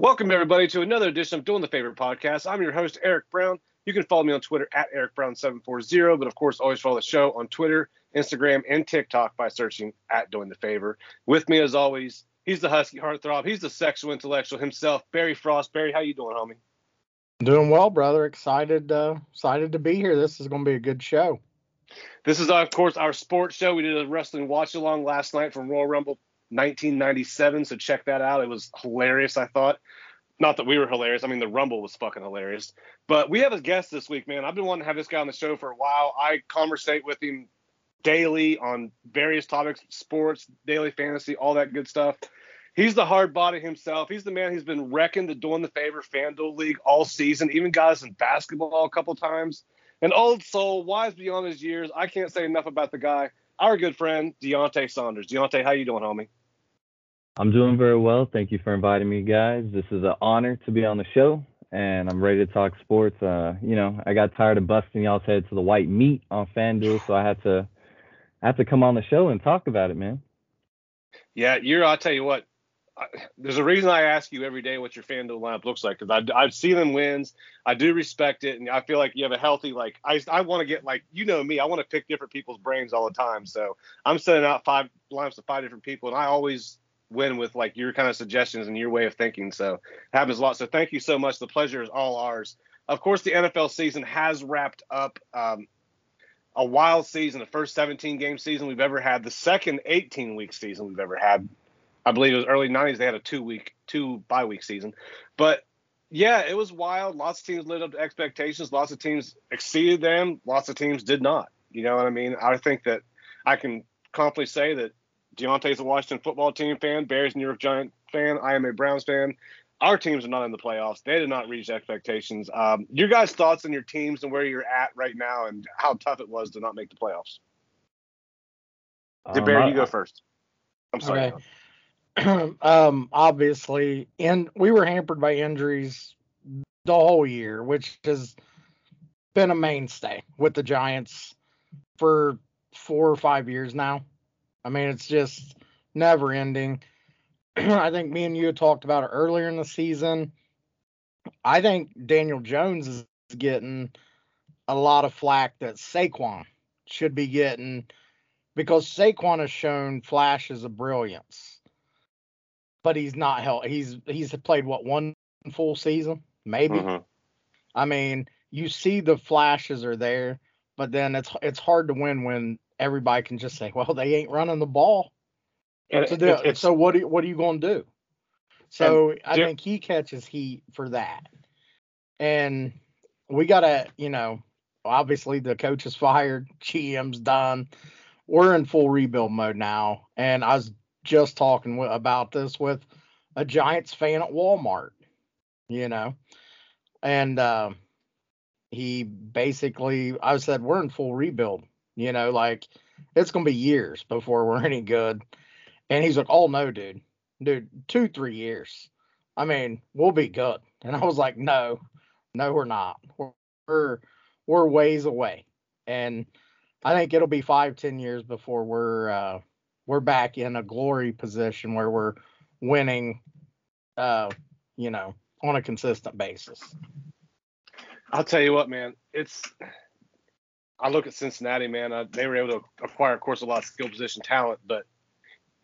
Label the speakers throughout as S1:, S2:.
S1: Welcome everybody to another edition of Doing the Favorite Podcast. I'm your host Eric Brown. You can follow me on Twitter at ericbrown740, but of course always follow the show on Twitter, Instagram, and TikTok by searching at Doing the Favor. With me as always, he's the husky heartthrob, he's the sexual intellectual himself, Barry Frost. Barry, how you doing, homie?
S2: Doing well, brother. Excited, uh, excited to be here. This is going to be a good show.
S1: This is of course our sports show. We did a wrestling watch along last night from Royal Rumble 1997. So check that out. It was hilarious, I thought. Not that we were hilarious. I mean, the Rumble was fucking hilarious. But we have a guest this week, man. I've been wanting to have this guy on the show for a while. I conversate with him daily on various topics, sports, daily fantasy, all that good stuff. He's the hard body himself. He's the man who's been wrecking the doing the favor FanDuel League all season, even got us in basketball a couple times. An old soul, wise beyond his years. I can't say enough about the guy. Our good friend, Deontay Saunders. Deontay, how you doing, homie?
S3: I'm doing very well. Thank you for inviting me, guys. This is an honor to be on the show, and I'm ready to talk sports. Uh, you know, I got tired of busting y'all's head to the white meat on FanDuel, so I had to, I had to come on the show and talk about it, man.
S1: Yeah, you're. I'll tell you what. I, there's a reason I ask you every day what your FanDuel lineup looks like because I I've seen them wins. I do respect it, and I feel like you have a healthy like. I I want to get like you know me. I want to pick different people's brains all the time. So I'm sending out five lineups to five different people, and I always win with like your kind of suggestions and your way of thinking. So it happens a lot. So thank you so much. The pleasure is all ours. Of course, the NFL season has wrapped up. Um, a wild season, the first 17 game season we've ever had, the second 18 week season we've ever had. I believe it was early 90s. They had a two week, two bye week season. But yeah, it was wild. Lots of teams lived up to expectations. Lots of teams exceeded them. Lots of teams did not. You know what I mean? I think that I can confidently say that Deontay's a Washington football team fan. Barry's a New York Giant fan. I am a Browns fan. Our teams are not in the playoffs. They did not reach expectations. Um, your guys' thoughts on your teams and where you're at right now and how tough it was to not make the playoffs.
S3: Um,
S1: you go first. I'm sorry.
S2: Okay. um, obviously, and we were hampered by injuries the whole year, which has been a mainstay with the Giants for four or five years now. I mean, it's just never ending. I think me and you talked about it earlier in the season. I think Daniel Jones is getting a lot of flack that Saquon should be getting because Saquon has shown flashes of brilliance, but he's not held. He's he's played what one full season, maybe.
S1: Mhm.
S2: I mean, you see the flashes are there, but then it's it's hard to win when everybody can just say, "Well, they ain't running the ball."
S1: And
S2: So,
S1: it-
S2: so what are, what are you going to do? So I
S1: Jer-
S2: think he catches heat for that, and we gotta, you know, obviously the coach is fired, GM's done. We're in full rebuild mode now, and I was just talking wi- about this with a Giants fan at Walmart, you know, and uh, he basically, I said, we're in full rebuild, you know, like it's gonna be years before we're any good. And he's like, oh no, dude, dude, two, three years. I mean, we'll be good. And I was like, no, no, we're not. We're we're, ways away. And I think it'll be five, ten years before we're uh, we're back in a glory position where we're winning, uh, you know, on a consistent basis.
S1: I'll tell you what, man. It's I look at Cincinnati, man. Uh, they were able to acquire, of course, a lot of skill position talent, but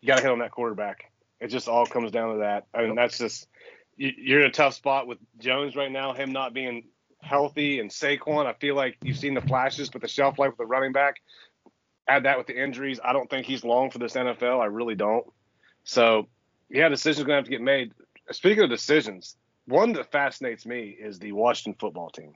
S1: you got to hit on that quarterback. It just all comes down to that. I mean, that's just you, you're in a tough spot with Jones right now. Him not being healthy and Saquon. I feel like you've seen the flashes, but the shelf life with the running back. Add that with the injuries. I don't think he's long for this NFL. I really don't. So, yeah, decisions gonna have to get made. Speaking of decisions, one that fascinates me is the Washington football team.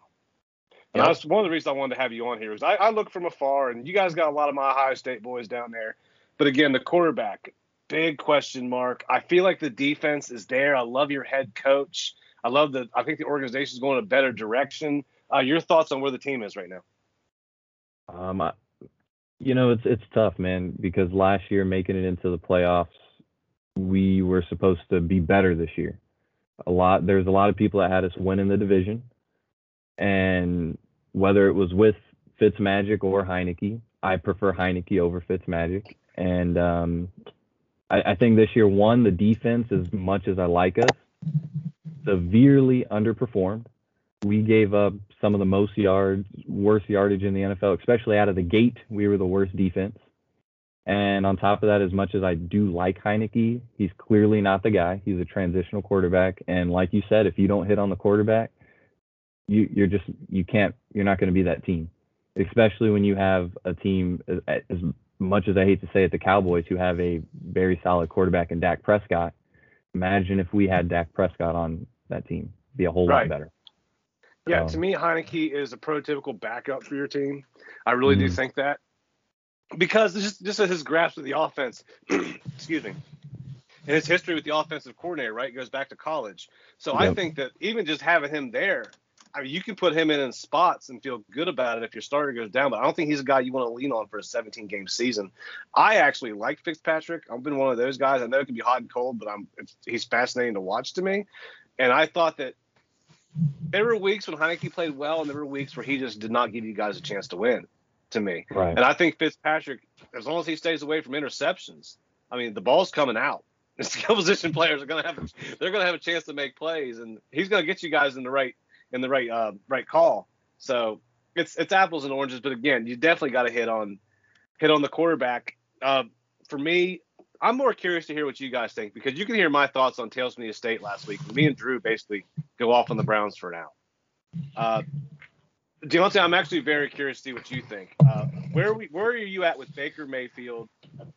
S1: And
S2: Yep.
S1: that's one of the reasons I wanted to have you on here is I, I look from afar, and you guys got a lot of my Ohio State boys down there. But again, the quarterback, big question mark. I feel like the defense is there. I love your head coach. I love the. I think the organization is going a better direction. Uh, your thoughts on where the team is right now?
S3: Um, I, you know, it's it's tough, man, because last year making it into the playoffs, we were supposed to be better this year. A lot there's a lot of people that had us winning the division, and whether it was with Fitzmagic or Heinicke, I prefer Heinicke over Fitzmagic, and um, I, I think this year one the defense as much as I like us severely underperformed. We gave up some of the most yards, worst yardage in the NFL, especially out of the gate. We were the worst defense. And on top of that, as much as I do like Heinicke, he's clearly not the guy. He's a transitional quarterback. And like you said, if you don't hit on the quarterback, you, you're just you can't you're not going to be that team. Especially when you have a team as, as much as I hate to say it, the Cowboys who have a very solid quarterback in Dak Prescott. Imagine if we had Dak Prescott on that team, It'd be a whole
S1: Right.
S3: lot better.
S1: Yeah,
S3: Um,
S1: to me, Heinicke is a prototypical backup for your team. I really do
S3: Mhm.
S1: think that because just just his grasp of the offense. excuse me. And his history with the offensive coordinator, right, goes back to college. So I think that even just having him there, I mean, you can put him in in spots and feel good about it if your starter goes down. But I don't think he's a guy you want to lean on for a 17 game season. I actually like Fitzpatrick. I've been one of those guys. I know it can be hot and cold, but I'm it's, he's fascinating to watch to me. And I thought that there were weeks when Heinicke played well, and there were weeks where he just did not give you guys a chance to win. To me,
S3: Right.
S1: and I think Fitzpatrick, as long as he stays away from interceptions, I mean the ball's coming out. The skill position players are gonna have they're gonna have a chance to make plays, and he's gonna get you guys in the right in the right uh, right call. So it's it's apples and oranges, but again, you definitely got to hit on hit on the quarterback. Uh, for me, I'm more curious to hear what you guys think because you can hear my thoughts on Tales from the Estate last week. Me and Drew basically go off on the Browns for now. Uh, Deontay, I'm actually very curious to see what you think. Uh, where are we, where are you at with Baker Mayfield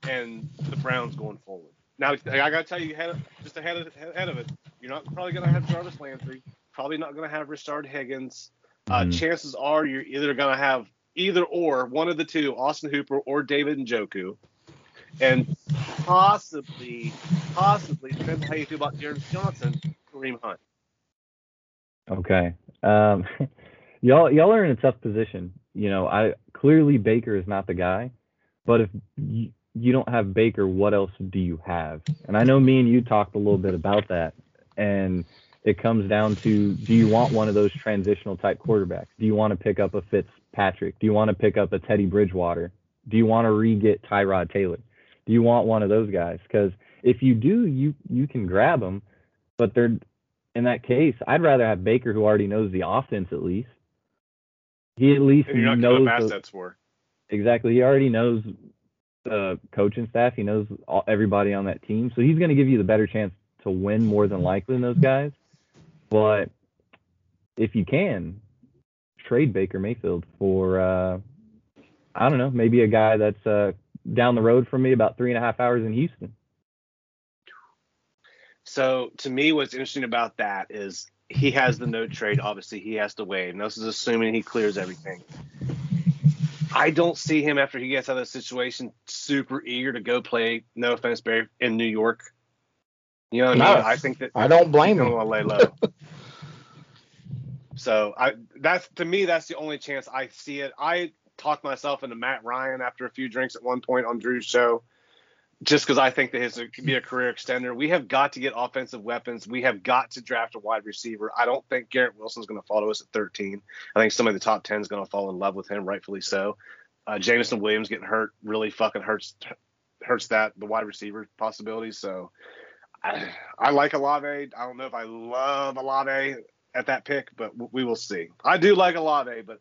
S1: and the Browns going forward? Now, I got to tell you, just ahead of, ahead of it, you're not probably to have Jarvis Landry, probably not going to have Rashard Higgins. Uh,
S3: Mhm.
S1: Chances are you're either going to have either or one of the two, Austin Hooper or David Njoku, and possibly, possibly depends how you feel about Jaron Johnson, Kareem Hunt.
S3: Okay. Um, y'all y'all are in a tough position. You know, I clearly Baker is not the guy, but if you, you don't have Baker, what else do you have? And I know me and you talked a little bit about that, and it comes down to do you want one of those transitional type quarterbacks? Do you want to pick up a Fitzpatrick? Do you want to pick up a Teddy Bridgewater? Do you want to re-get Tyrod Taylor? Do you want one of those guys? Because if you do, you you can grab them, but they're in that case, I'd rather have Baker who already knows the offense at least. He at least
S1: And you're not
S3: knows the-
S1: assets for.
S3: exactly. He already knows the coaching staff. He knows all, everybody on that team, so he's going to give you the better chance to win more than likely than those guys. But if you can trade Baker Mayfield for, uh, I don't know, maybe a guy that's uh, down the road from me about three and a half hours in Houston.
S1: So to me, what's interesting about that is he has the no trade. Obviously, he has to waive. And this is assuming he clears everything. I don't see him after he gets out of the situation super eager to go play. No offense, Barry, in New York. You know what I
S2: No.
S1: mean? I think that
S2: I don't blame him.
S1: gonna lay low. so I that's to me that's the only chance I see it. I talked myself into Matt Ryan after a few drinks at one point on Drew's show, just because I think that his could be a career extender. We have got to get offensive weapons. We have got to draft a wide receiver. I don't think Garrett Wilson's going to follow us at 13. I think somebody in the top 10 is going to fall in love with him, rightfully so. Uh, Jameson Williams getting hurt really fucking hurts hurts that the wide receiver possibilities. So I, I like Olave. I don't know if I love Olave at that pick, but we will see. I do like Olave, but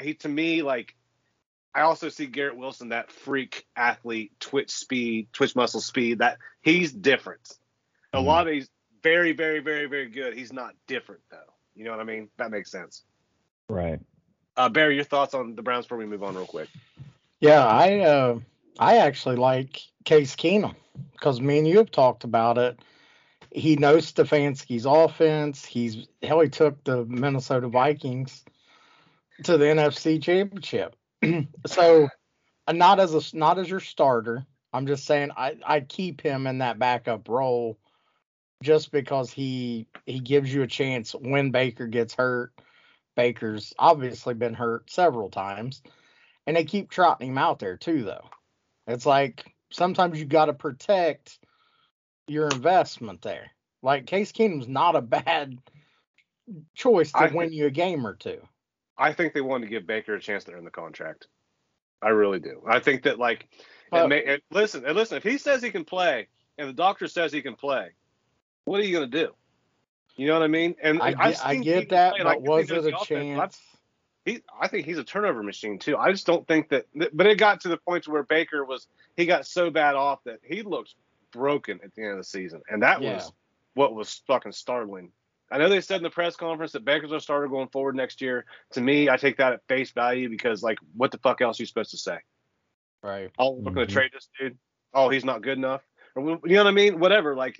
S1: he to me like I also see Garrett Wilson that freak athlete, twitch speed, twitch muscle speed. That he's different.
S3: Mhm.
S1: Olave's very, very, very, very good. He's not different though. You know what I mean? That makes sense.
S3: Right.
S1: Uh, Barry, your thoughts on the Browns before we move on real quick?
S2: Yeah, I uh, I actually like Case Keenum because me and you have talked about it. He knows Stefanski's offense. He's hell, he took the Minnesota Vikings to the NFC Championship. so, uh, not as a not as your starter. I'm just saying I I keep him in that backup role just because he he gives you a chance when Baker gets hurt. Baker's obviously been hurt several times, and they keep trotting him out there too. Though it's like sometimes you got to protect your investment there. Like Case Keenum's not a bad choice to
S1: I
S2: win you a game or two.
S1: I think they wanted to give Baker a chance to earn the contract. I really do. I think that like,
S2: But-
S1: and, may, and listen, and listen. If he says he can play, and the doctor says he can play, what are you going to do? You know what I mean? And
S2: I get, I get that,
S1: I
S2: but was it a
S1: offense.
S2: Chance?
S1: He, I think he's a turnover machine too. I just don't think that. But it got to the point to where Baker was. He got so bad off that he looked broken at the end of the season, and that
S2: Yeah.
S1: was what was fucking startling. I know they said in the press conference that Baker's our starter going forward next year. To me, I take that at face value because, like, what the fuck else are you supposed to say?
S2: Right.
S1: Oh, we're going
S3: Mhm.
S1: to trade this dude. Oh, he's not good enough. Or, you know what I mean? Whatever. Like,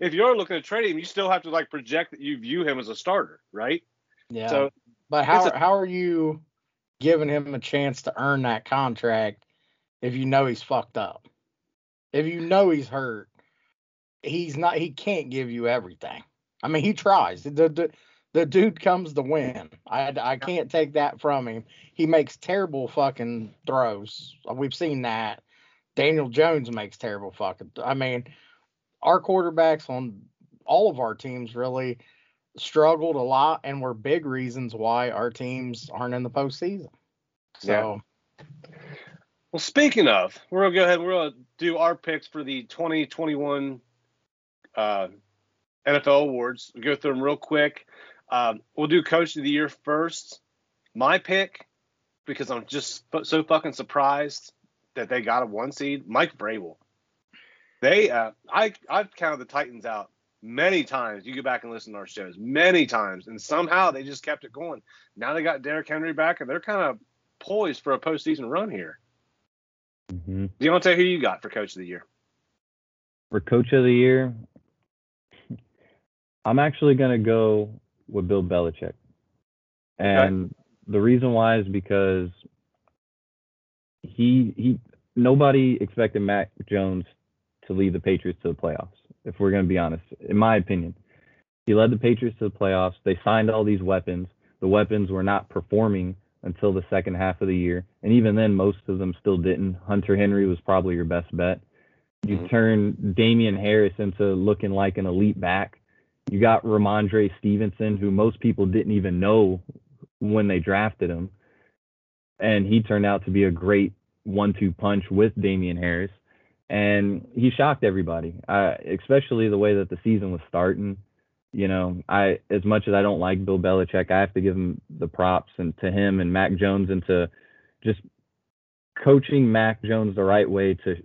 S1: if you're looking to trade him, you still have to like project that you view him as a starter, right?
S2: Yeah.
S1: So
S2: But how
S1: a-
S2: how are you giving him a chance to earn that contract if you know he's fucked up? If you know he's hurt, he's not he can't give you everything. I mean, he tries. The the, the dude comes to win. I I can't take that from him. He makes terrible fucking throws. We've seen that. Daniel Jones makes terrible fucking I mean, our quarterbacks on all of our teams really struggled a lot and were big reasons why our teams aren't in the postseason. So
S1: Well, speaking of, we're gonna go ahead. We're gonna do our picks for the 2021 uh, NFL awards. We'll go through them real quick. Um, we'll do Coach of the Year first. My pick, because I'm just so fucking surprised that they got a one seed. Mike Vrabel. They, uh, I, I've counted the Titans out many times. You go back and listen to our shows many times, and somehow they just kept it going. Now they got Derrick Henry back, and they're kind of poised for a postseason run here.
S3: hmm
S1: Deontay, who you got for coach of the year?
S3: For coach of the year, I'm actually gonna go with Bill Belichick, and the reason why is because he he nobody expected Mac Jones to lead the Patriots to the playoffs. If we're gonna be honest, in my opinion, he led the Patriots to the playoffs. They signed all these weapons. The weapons were not performing until the second half of the year, and even then, most of them still didn't. Hunter Henry was probably your best bet. You
S1: Mhm.
S3: turn Damien Harris into looking like an elite back. You got Rhamondre Stevenson, who most people didn't even know when they drafted him. And he turned out to be a great one two punch with Damien Harris. And he shocked everybody, uh, especially the way that the season was starting. You know, I as much as I don't like Bill Belichick, I have to give him the props and to him and Mac Jones and to just coaching Mac Jones the right way to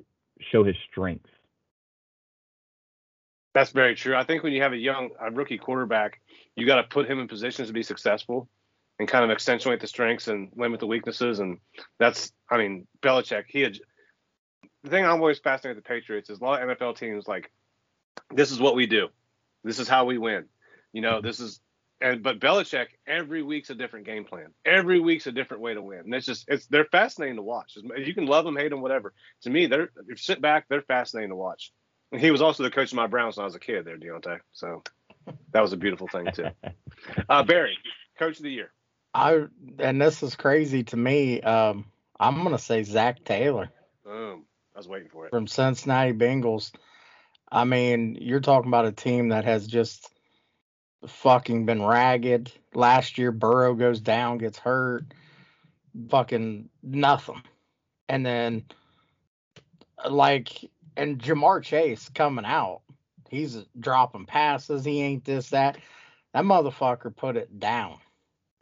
S3: show his strengths.
S1: That's very true. I think when you have a young a rookie quarterback, you got to put him in positions to be successful and kind of accentuate the strengths and limit the weaknesses. And that's, I mean, Belichick. He had the thing I'm always fascinated with the Patriots is a lot of NFL teams like this is what we do, this is how we win. You know, this is and but Belichick every week's a different game plan. Every week's a different way to win. And it's just it's they're fascinating to watch. You can love them, hate them, whatever. To me, they're if you sit back, they're fascinating to watch. And he was also the coach of my Browns when I was a kid there, Deontay. So that was a beautiful thing too. Uh, Barry, coach of the year.
S2: I and this is crazy to me. Um, I'm gonna say Zac Taylor
S1: Boom. Was waiting for it.
S2: from Cincinnati Bengals. I mean, you're talking about a team that has just fucking been ragged. Last year, Burrow goes down, gets hurt, fucking nothing, and then like and Ja'Marr Chase coming out, he's dropping passes. He ain't this that. That motherfucker put it down.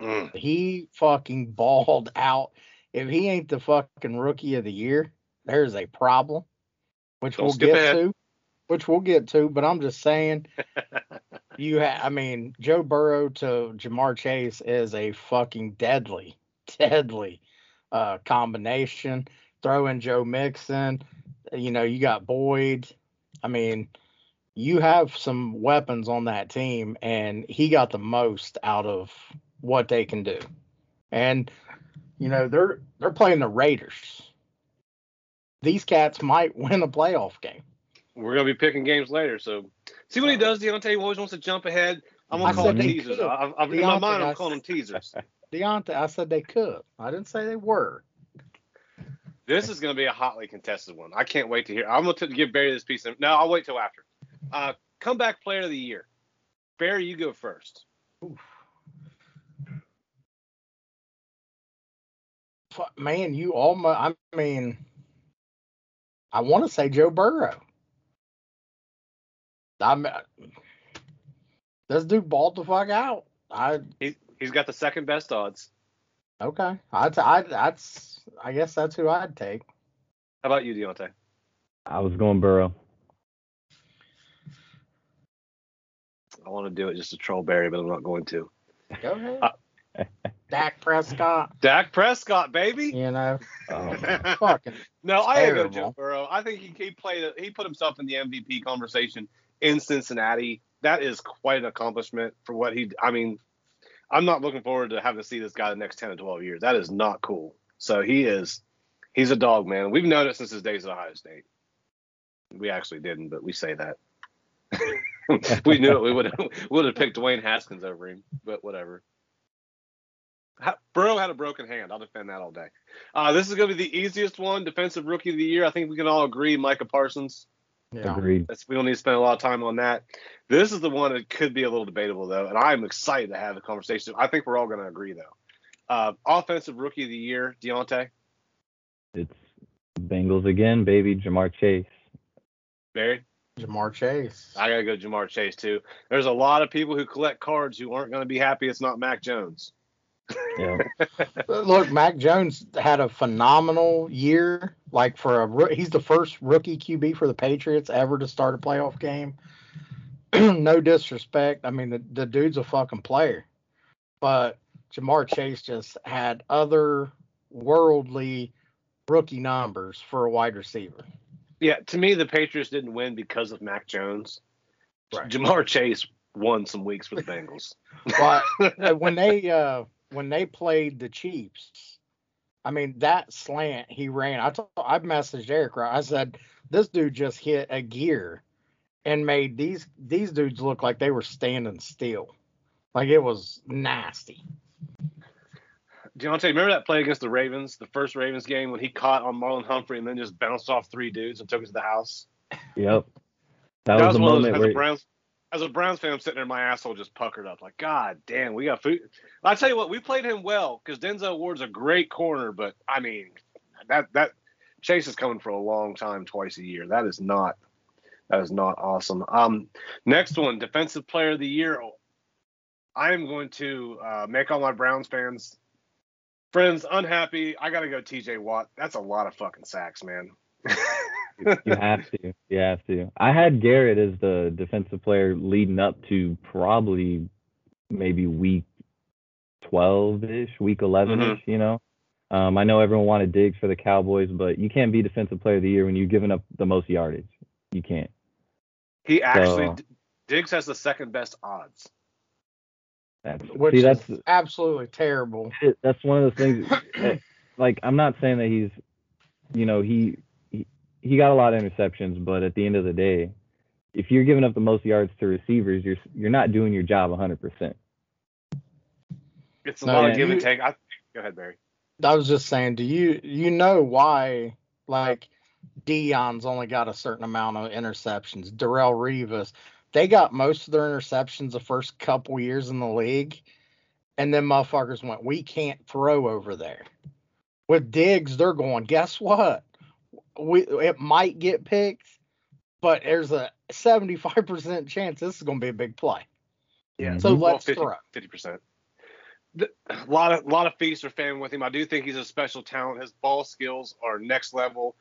S1: Mm.
S2: he fucking balled out. If he ain't the fucking rookie of the year, there's a problem, which
S1: Don't
S2: we'll get
S1: ahead.
S2: to. Which we'll get to, but I'm just saying, you have. I mean, Joe Burrow to Ja'Marr Chase is a fucking deadly, deadly uh, combination. Throw in Joe Mixon. You know, you got Boyd. I mean, you have some weapons on that team, and he got the most out of what they can do. And you know, they're they're playing the Raiders. These cats might win a playoff game.
S1: We're gonna be picking games later, so see what he does. Deontay he always wants to jump ahead. I'm gonna
S2: I
S1: call them teasers. I, I, in my mind, I'm calling them teasers.
S2: Deontay, I said they could. I didn't say they were.
S1: This is going to be a hotly contested one. I can't wait to hear. I'm going to give Barry this piece. Of, no, I'll wait till after. Uh, comeback player of the year. Barry, you go first.
S2: Fuck, Man, you almost. I mean, I want to say Joe Burrow. I'm. This dude balled the fuck out. I
S1: He, he's got the second best odds.
S2: okay. I I that's. I guess that's who I'd take.
S1: How about you, Deontay?
S3: I was going Burrow.
S1: I want to do it just to troll Barry, but I'm not going to.
S2: Go ahead.
S1: Uh,
S2: Dak Prescott.
S1: Dak Prescott, baby.
S2: You know,
S3: Oh,
S2: fucking
S1: no, I gotta go Joe Burrow. I think he, he played. He put himself in the MVP conversation in Cincinnati. That is quite an accomplishment for what he. I mean, I'm not looking forward to having to see this guy the next 10 to 12 years. That is not cool. So he is. He's a dog, man. We've known it since his days at Ohio State. We actually didn't, but we say that. we knew it. We would have we would have picked Dwayne Haskins over him, but whatever. Ha- Burrow had a broken hand. I'll defend that all day. Uh, this is going to be the easiest one. Defensive Rookie of the Year. I think we can all agree. Micah Parsons.
S2: yeah.
S3: agreed.
S1: That's, we don't need to spend a lot of time on that. This is the one that could be a little debatable though, and I'm excited to have a conversation. I think we're all going to agree though. Uh, offensive Rookie of the Year, Deontay
S3: It's Bengals again, baby. Ja'Marr Chase.
S1: Barry.
S2: Ja'Marr Chase.
S1: I gotta go Ja'Marr Chase too. There's a lot of people who collect cards who aren't going to be happy it's not Mac Jones.
S3: Yeah.
S2: Look, Mac Jones had a phenomenal year. Like for a, he's the first rookie QB for the Patriots ever to start a playoff game. no disrespect. I mean, the, the dude's a fucking player, but Ja'Marr Chase just had other worldly rookie numbers for a wide receiver.
S1: Yeah, to me, the Patriots didn't win because of Mac Jones.
S2: Right.
S1: Ja'Marr Chase won some weeks for the Bengals.
S2: But when they uh when they played the Chiefs, I mean that slant he ran. I told I messaged Eric. Right, I said this dude just hit a gear and made these these dudes look like they were standing still. Like it was nasty.
S1: Deontay, remember that play against the Ravens, the first Ravens game when he caught on Marlon Humphrey and then just bounced off three dudes and took it to the house?
S3: Yep. That, was the
S1: one of those-
S3: moment where
S1: a Browns as a Browns fan, I'm sitting there, my asshole just puckered up. Like, God damn, we got food. I tell you what, we played him well because Denzel Ward's a great corner, but I mean, that that Chase is coming for a long time, twice a year. That is not that is not awesome. Um, next one, defensive player of the year. I am going to uh, make all my Browns fans friends unhappy. I got to go T.J. Watt. That's a lot of fucking sacks, man.
S3: you have to. You have to. I had Garrett as the defensive player leading up to probably maybe week 12 ish, week 11 ish, you know. Um, I know everyone wanted Diggs for the Cowboys, but you can't be defensive player of the year when you're giving up the most yardage. You can't.
S1: He actually,
S3: So-
S1: Diggs has the second best odds.
S3: That's,
S2: Which
S3: see, that's
S2: is absolutely terrible.
S3: that's one of the things. eh, like I'm not saying that he's, you know, he, he he got a lot of interceptions, but at the end of the day, if you're giving up the most yards to receivers, you're you're not doing your job 100. percent
S1: It's a
S2: No,
S1: lot
S2: yeah,
S1: of give and take. I, go ahead, Barry.
S2: I was just saying, do you you know why like Deion's only got a certain amount of interceptions? Darrelle Revis, they got most of their interceptions the first couple years in the league, and then motherfuckers went, we can't throw over there. With Diggs, they're going, guess what? We it might get picked, but there's a 75% chance this is going to be a big play.
S1: Yeah.
S2: So
S1: Well,
S2: let's
S1: 50,
S2: throw.
S1: 50%. The- A lot of lot of feasts are fan with him. I do think he's a special talent. His ball skills are next level.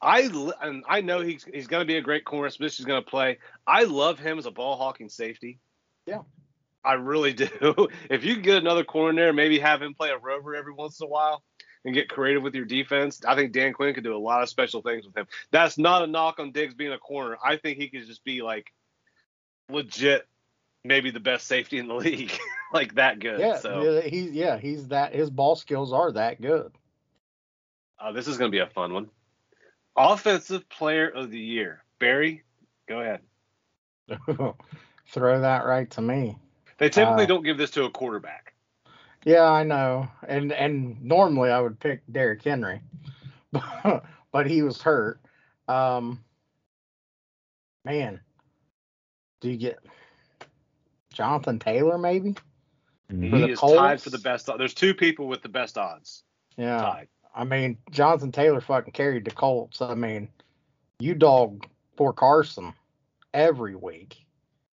S1: I and I know he's he's going to be a great corner. Smith is going to play. I love him as a ball hawking safety.
S2: Yeah.
S1: I really do. If you can get another corner there, maybe have him play a rover every once in a while and get creative with your defense. I think Dan Quinn could do a lot of special things with him. That's not a knock on Diggs being a corner. I think he could just be like legit, maybe the best safety in the league, like that good.
S2: Yeah,
S1: so
S2: yeah, he's yeah, he's that his ball skills are that good.
S1: uh, this is going to be a fun one. Offensive Player of the Year, Barry, go ahead.
S2: Throw that right to me.
S1: They typically
S2: Uh,
S1: don't give this to a quarterback.
S2: Yeah, I know. And and normally I would pick Derrick Henry, but he was hurt. Um, man, do you get Jonathan Taylor maybe?
S3: Mhm.
S2: For
S1: He
S2: the
S1: is tied for the best. There's two people with the best odds.
S2: Yeah.
S1: Tied.
S2: I mean, Jonathan Taylor fucking carried the Colts. I mean, you dog for Carson every week.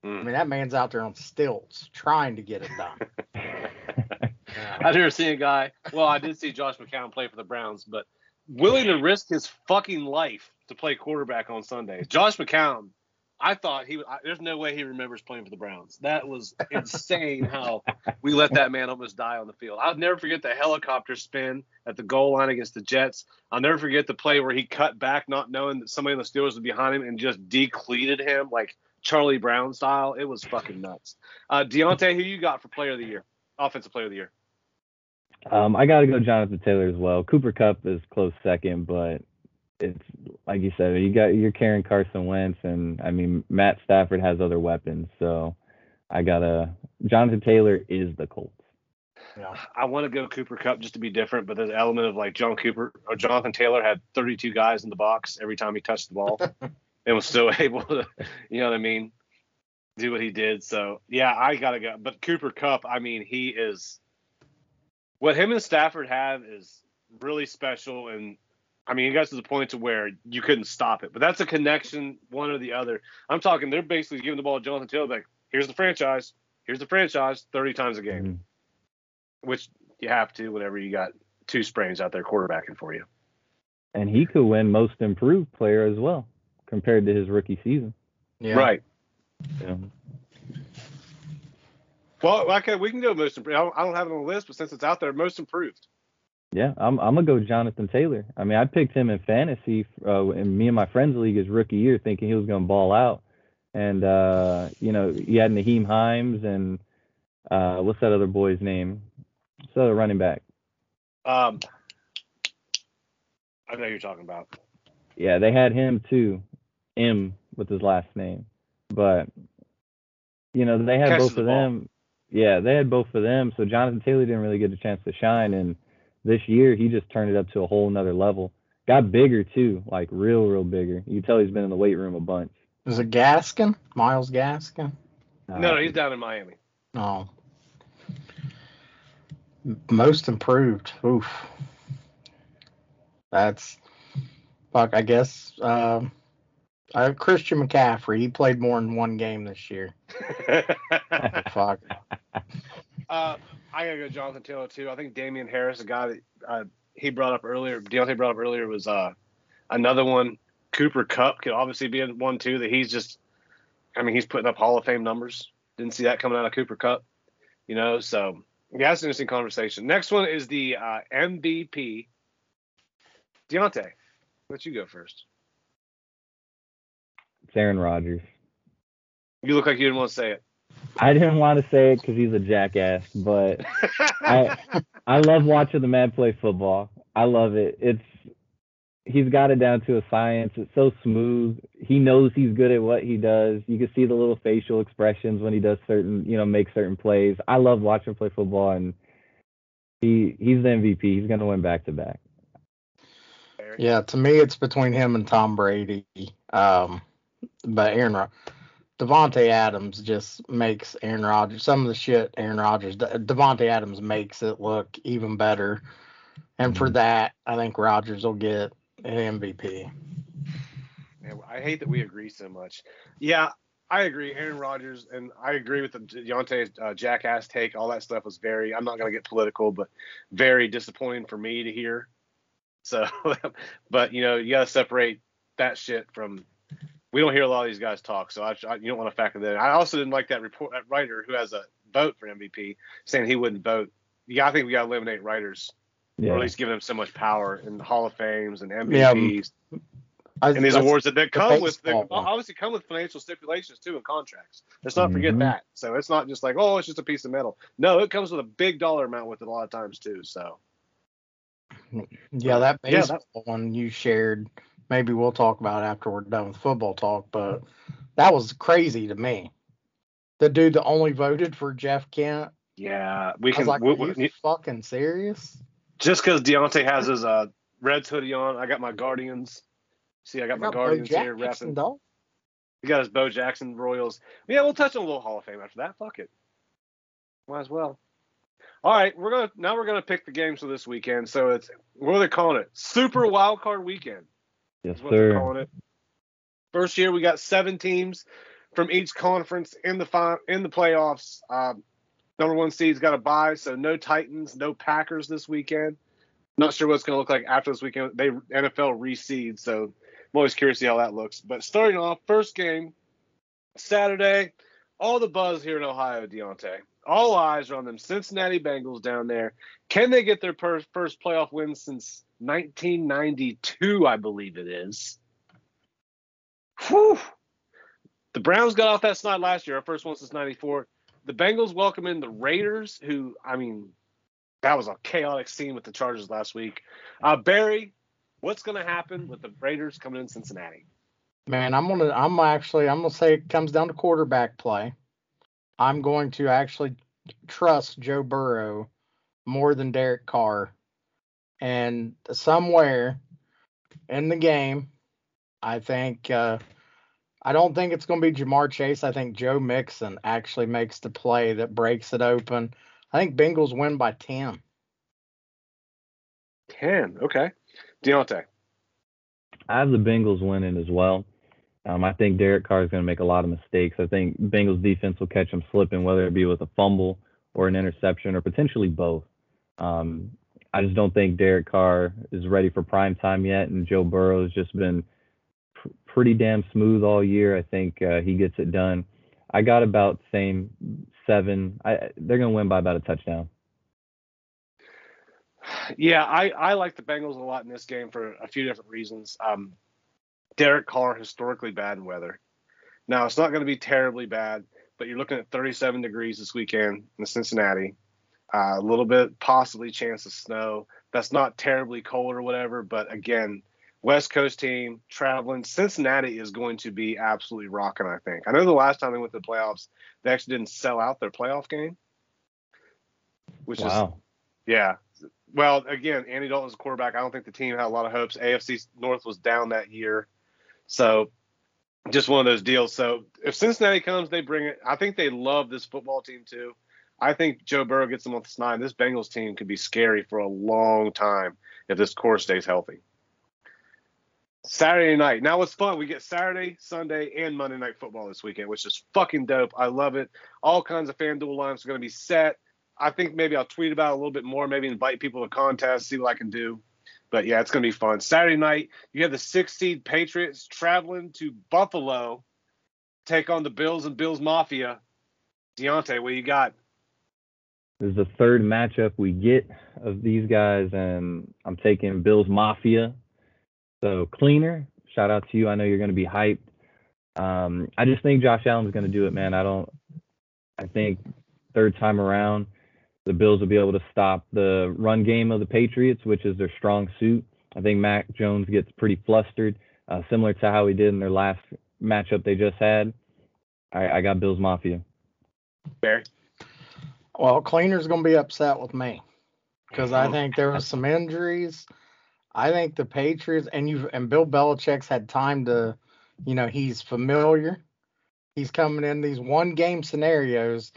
S2: I
S1: Mm.
S2: mean, that man's out there on stilts trying to get it done.
S1: I've never seen a guy. Well, I did see Josh McCown play for the Browns, but willing to risk his fucking life to play quarterback on Sundays. Josh McCown, I thought he. I, there's no way he remembers playing for the Browns. That was insane how we let that man almost die on the field. I'll never forget the helicopter spin at the goal line against the Jets. I'll never forget the play where he cut back, not knowing that somebody in the Steelers was behind him, and just decleated him like Charlie Brown style. It was fucking nuts. Uh, Deontay, who you got for Player of the Year, Offensive Player of the Year?
S3: Um, I got to go Jonathan Taylor as well. Cooper Kupp is close second, but it's like you said, you got you're carrying Carson Wentz, and I mean Matt Stafford has other weapons, so I gotta. Jonathan Taylor is the Colts.
S2: Yeah.
S1: I want to go Cooper Kupp just to be different, but there's an element of like John Cooper or Jonathan Taylor had 32 guys in the box every time he touched the ball and was still able to, you know what I mean, do what he did. So yeah, I gotta go. But Cooper Kupp, I mean, he is what him and Stafford have is really special, and I mean, it got to the point to where you couldn't stop it. But that's a connection, one or the other. I'm talking, they're basically giving the ball to Jonathan Taylor, like, here's the franchise, here's the franchise, 30 times a game
S3: Mhm.
S1: which you have to whenever you got two sprains out there quarterbacking for you.
S3: And he could win Most Improved Player as well, compared to his rookie season.
S2: Yeah.
S1: Right.
S3: You know?
S1: Well, okay, we can go most improved. I don't, I don't have it on the list, but since it's out there, most improved.
S3: Yeah, I'm I'm gonna go Jonathan Taylor. I mean, I picked him in fantasy uh, in me and my friends league his rookie year, thinking he was gonna ball out. And uh, you know, he had Nyheim Hines and uh, what's that other boy's name? What's the running back?
S1: Um, I know who you're talking about.
S3: Yeah, they had him too, M with his last name. But you know, they had
S1: Catches
S3: both
S1: the
S3: of
S1: ball.
S3: them. Yeah, they had both of them. So Jonathan Taylor didn't really get a chance to shine, and this year he just turned it up to a whole nother level. Got bigger too, like real, real bigger. You can tell he's been in the weight room a bunch.
S2: Is it Gaskin? Myles Gaskin?
S3: Uh,
S1: no, no, he's down in Miami.
S2: Oh. Most improved. Oof. That's fuck. I guess um, uh, Christian McCaffrey. He played more than one game this year. fuck.
S1: uh, I gotta go Jonathan Taylor too. I think Damien Harris, a guy that uh, he brought up earlier, Deontay brought up earlier, was uh, another one. Cooper Kupp could obviously be one too. That he's just, I mean, he's putting up Hall of Fame numbers. Didn't see that coming out of Cooper Kupp, you know. So yeah, that's an interesting conversation. Next one is the uh, MVP. Deontay, let you go first.
S3: It's Aaron Rodgers.
S1: You look like you didn't want to say it.
S3: I didn't want to say it because he's a jackass, but I I love watching the man play football. I love it. It's he's got it down to a science. It's so smooth. He knows he's good at what he does. You can see the little facial expressions when he does certain, you know, make certain plays. I love watching him play football, and he he's the MVP. He's gonna win back to back.
S2: Yeah, to me, it's between him and Tom Brady. Um, but Aaron, Rod- Davante Adams just makes Aaron Rodgers some of the shit Aaron Rodgers. De- Davante Adams makes it look even better, and for
S3: Mhm.
S2: that, I think Rodgers will get an MVP.
S1: Man, I hate that we agree so much. Yeah, I agree. Aaron Rodgers, and I agree with the Deontay uh, jackass take. All that stuff was very, I'm not going to get political, but very disappointing for me to hear. So, but, you know, you got to separate that shit from. We don't hear a lot of these guys talk, so I, I, you don't want to factor that in. I also didn't like that report, that writer who has a vote for MVP saying he wouldn't vote. Yeah, I think we got to eliminate writers,
S3: Yeah.
S1: or at least give them so much power in the Hall of Fames and
S2: Yeah,
S1: MVPs
S2: I,
S1: and these awards that, that come with
S2: baseball one.
S1: obviously come with financial stipulations too and contracts. Let's not forget
S3: Mhm.
S1: that. So it's not just like oh it's just a piece of metal. No, it comes with a big dollar amount with it a lot of times too. So
S2: Yeah, that
S1: Yeah,
S2: baseball one you shared maybe we'll talk about after we're done with football talk. But that was crazy to me. The dude that only voted for Jeff Kent.
S1: Yeah, we
S2: I
S1: can.
S2: was like,
S1: we- we-
S2: you fucking serious?
S1: just because Deontay has his uh, Reds hoodie on, I got my Guardians. See, I got my
S2: Got Bo
S1: Guardians here
S2: Jackson,
S1: repping. He got his Bo Jackson Royals. Yeah, we'll touch on a little Hall of Fame after that. Fuck it. Might as well. All right, we're gonna now we're gonna pick the games for this weekend. So it's what are they calling it? Super Wild Card Weekend.
S3: Yes,
S1: what
S3: sir.
S1: calling it. First year we got seven teams from each conference in the fi- in the playoffs. Um, number one seed's got a bye, so no Titans, no Packers this weekend. Not sure what it's going to look like after this weekend. They NFL reseed, so I'm always curious to see how that looks. But starting off, first game Saturday, all the buzz here in Ohio, Deontay. All eyes are on them Cincinnati Bengals down there. Can they get their per- first playoff win since 1992? I believe it is. Whew. The Browns got off that snide last year, our first one since '94. The Bengals welcome in the Raiders, who I mean, that was a chaotic scene with the Chargers last week. Uh, Barry, what's going to happen with the Raiders coming in Cincinnati?
S2: Man, I'm gonna I'm actually I'm gonna say it comes down to quarterback play. I'm going to actually trust Joe Burrow more than Derek Carr. And somewhere in the game, I think uh I don't think it's gonna be Ja'Marr Chase. I think Joe Mixon actually makes the play that breaks it open. I think Bengals win by ten.
S1: Ten. Okay. Deontay.
S3: I have the Bengals winning as well. Um, I think Derek Carr is going to make a lot of mistakes. I think Bengals defense will catch him slipping, whether it be with a fumble or an interception or potentially both. Um, I just don't think Derek Carr is ready for prime time yet, and Joe Burrow has just been pr- pretty damn smooth all year. I think uh, he gets it done. I got about same seven. I, they're going to win by about a touchdown.
S1: Yeah, I, I like the Bengals a lot in this game for a few different reasons. Um, Derek Carr historically bad in weather. Now it's not going to be terribly bad, but you're looking at 37 degrees this weekend in Cincinnati. Uh, a little bit possibly chance of snow. That's not terribly cold or whatever, but again, West Coast team traveling. Cincinnati is going to be absolutely rocking. I think. I know the last time they went to the playoffs, they actually didn't sell out their playoff game, which is
S3: Wow.
S1: yeah. Well, again, Andy Dalton's a quarterback. I don't think the team had a lot of hopes. AFC North was down that year. So just one of those deals. So if Cincinnati comes, they bring it. I think they love this football team too. I think Joe Burrow gets them off the snide. This Bengals team could be scary for a long time if this core stays healthy. Saturday night. Now it's fun. We get Saturday, Sunday, and Monday night football this weekend, which is fucking dope. I love it. All kinds of FanDuel lines are going to be set. I think maybe I'll tweet about it a little bit more, maybe invite people to contest, see what I can do. But yeah, it's going to be fun. Saturday night, you have the six seed Patriots traveling to Buffalo, take on the Bills and Bills Mafia. Deontay, what you got?
S3: This is the third matchup we get of these guys, and I'm taking Bills Mafia. So cleaner, shout out to you. I know you're going to be hyped. Um, I just think Josh Allen's going to do it, man. I don't. I think third time around, the Bills will be able to stop the run game of the Patriots, which is their strong suit. I think Mac Jones gets pretty flustered, uh, similar to how he did in their last matchup they just had. I, I got Bills Mafia.
S1: Barry?
S2: Well, Cleaner's going to be upset with me because I think there was some injuries. I think the Patriots and you and Bill Belichick's had time to, you know, he's familiar. He's coming in these one game scenarios,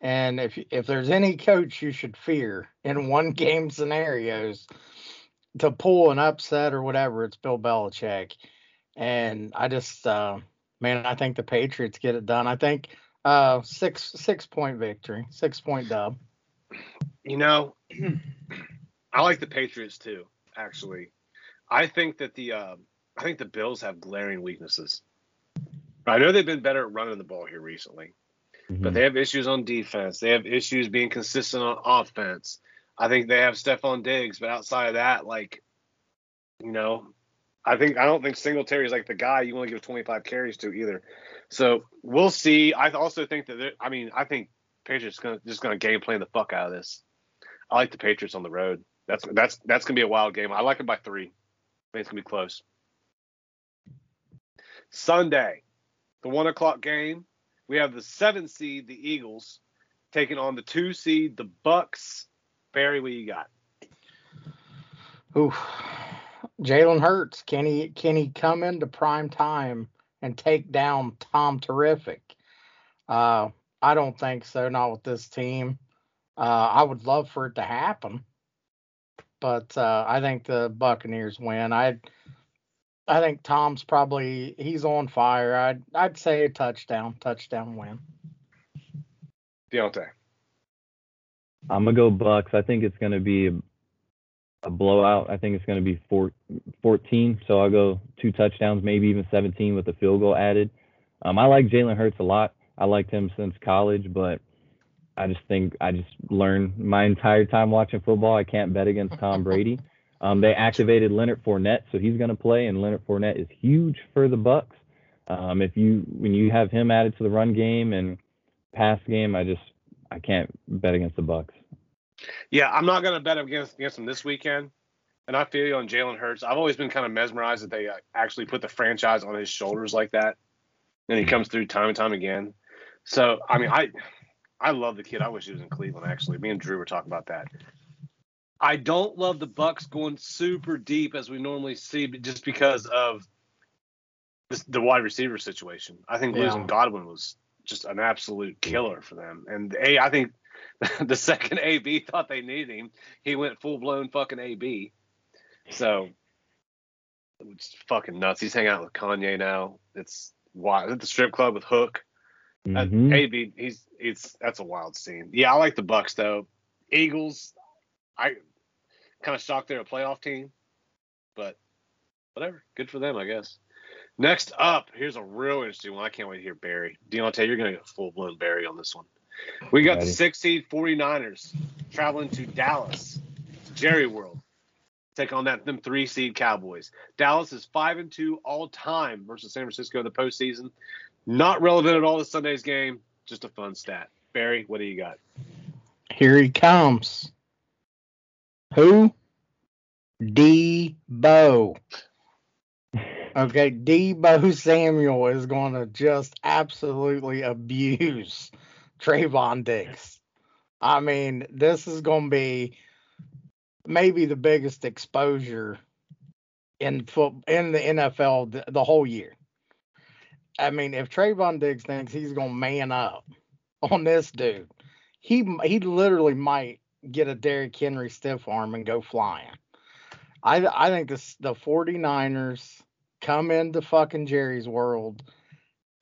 S2: and if if there's any coach you should fear in one game scenarios to pull an upset or whatever, it's Bill Belichick. And I just, uh, man, I think the Patriots get it done. I think uh six six point victory, six point dub.
S1: You know, I like the Patriots too. Actually, I think that the uh, I think the Bills have glaring weaknesses. I know they've been better at running the ball here recently, but
S3: Mhm.
S1: they have issues on defense. They have issues being consistent on offense. I think they have Stefon Diggs, but outside of that, like, you know, I think I don't think Singletary is like the guy you want to give 25 carries to either. So we'll see. I also think that I mean I think Patriots gonna just gonna game plan the fuck out of this. I like the Patriots on the road. That's that's that's gonna be a wild game. I like it by three. I think it's gonna be close. Sunday, the one o'clock game. We have the seven seed, the Eagles, taking on the two seed, the Bucs. Barry, what you got?
S2: Oof. Jalen Hurts, can he can he come into prime time and take down Tom Terrific? Uh, I don't think so. Not with this team. Uh, I would love for it to happen, but uh, I think the Buccaneers win. I I think Tom's probably he's on fire. I'd I'd say a touchdown, touchdown win.
S1: Deontay.
S3: I'm gonna go Bucs. I think it's gonna be a, blowout. I think it's gonna be four, 14. So I'll go two touchdowns, maybe even 17 with the field goal added. Um, I like Jalen Hurts a lot. I liked him since college, but I just think I just learned my entire time watching football. I can't bet against Tom Brady. Um, they activated Leonard Fournette, so he's going to play, and Leonard Fournette is huge for the Bucs. Um, if you when you have him added to the run game and pass game, I just I can't bet against the Bucs.
S1: Yeah, I'm not going to bet against against them this weekend. And I feel you on Jalen Hurts. I've always been kind of mesmerized that they uh, actually put the franchise on his shoulders like that, and he comes through time and time again. So I mean, I I love the kid. I wish he was in Cleveland. Actually, me and Drew were talking about that. I don't love the Bucs going super deep as we normally see, just because of the wide receiver situation. I think
S2: Yeah.
S1: losing Godwin was just an absolute killer for them. And a, I think the second AB thought they needed him, he went full blown fucking AB. So it's fucking nuts. He's hanging out with Kanye now. It's wild. At the strip club with Hook. Uh,
S3: Mhm.
S1: AB, he's it's that's a wild scene. Yeah, I like the Bucs though. Eagles, I kind of shocked they're a playoff team, but whatever. Good for them, I guess. Next up, here's a real interesting one. I can't wait to hear Barry. Deontay, you're gonna get full blown Barry on this one. We got the
S3: Ready.
S1: six seed 49ers traveling to Dallas, Jerry World. Take on that them three seed Cowboys. Dallas is five and two all time versus San Francisco in the postseason. Not relevant at all to Sunday's game. Just a fun stat. Barry, what do you got?
S2: Here he comes. Who? Debo. Okay, Debo Samuel is going to just absolutely abuse Trevon Diggs. I mean, this is going to be maybe the biggest exposure in foot in the NFL the, the whole year. I mean, if Trevon Diggs thinks he's going to man up on this dude, he he literally might get a Derrick Henry stiff arm and go flying. I I think this the 49ers come into fucking Jerry's world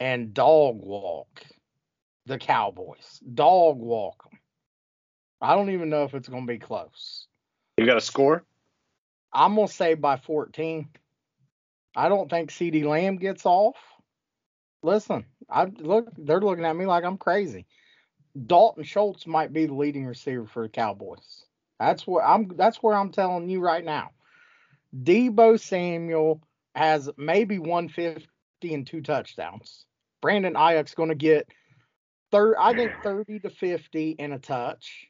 S2: and dog walk the Cowboys. Dog walk them. I don't even know if it's going to be close.
S1: You got a score?
S2: I'm going to say by 14. I don't think CeeDee Lamb gets off. Listen, I look they're looking at me like I'm crazy. Dalton Schultz might be the leading receiver for the Cowboys. That's what I'm that's where I'm telling you right now. Debo Samuel has maybe 150 and two touchdowns. Brandon Aiyuk's going to get third I think 30 to 50 and a touch.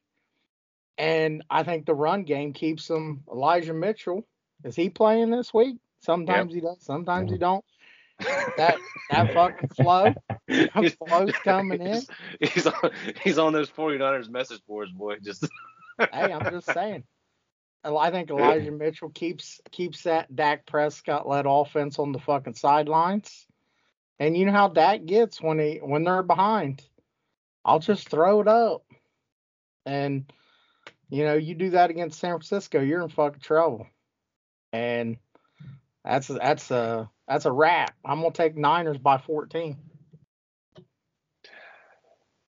S2: And I think the run game keeps him Elijah Mitchell. Is he playing this week? Sometimes he does, sometimes he mm-hmm. don't. That that fucking flow. Flow's coming in.
S1: He's, he's on he's on those 49ers message boards, boy. Just
S2: hey, I'm just saying. And I think Elijah Mitchell keeps keeps that Dak Prescott led offense on the fucking sidelines. And you know how Dak gets when he when they're behind. I'll just throw it up. And you know, you do that against San Francisco, you're in fucking trouble. And that's a, that's a that's a wrap. I'm gonna take Niners by 14.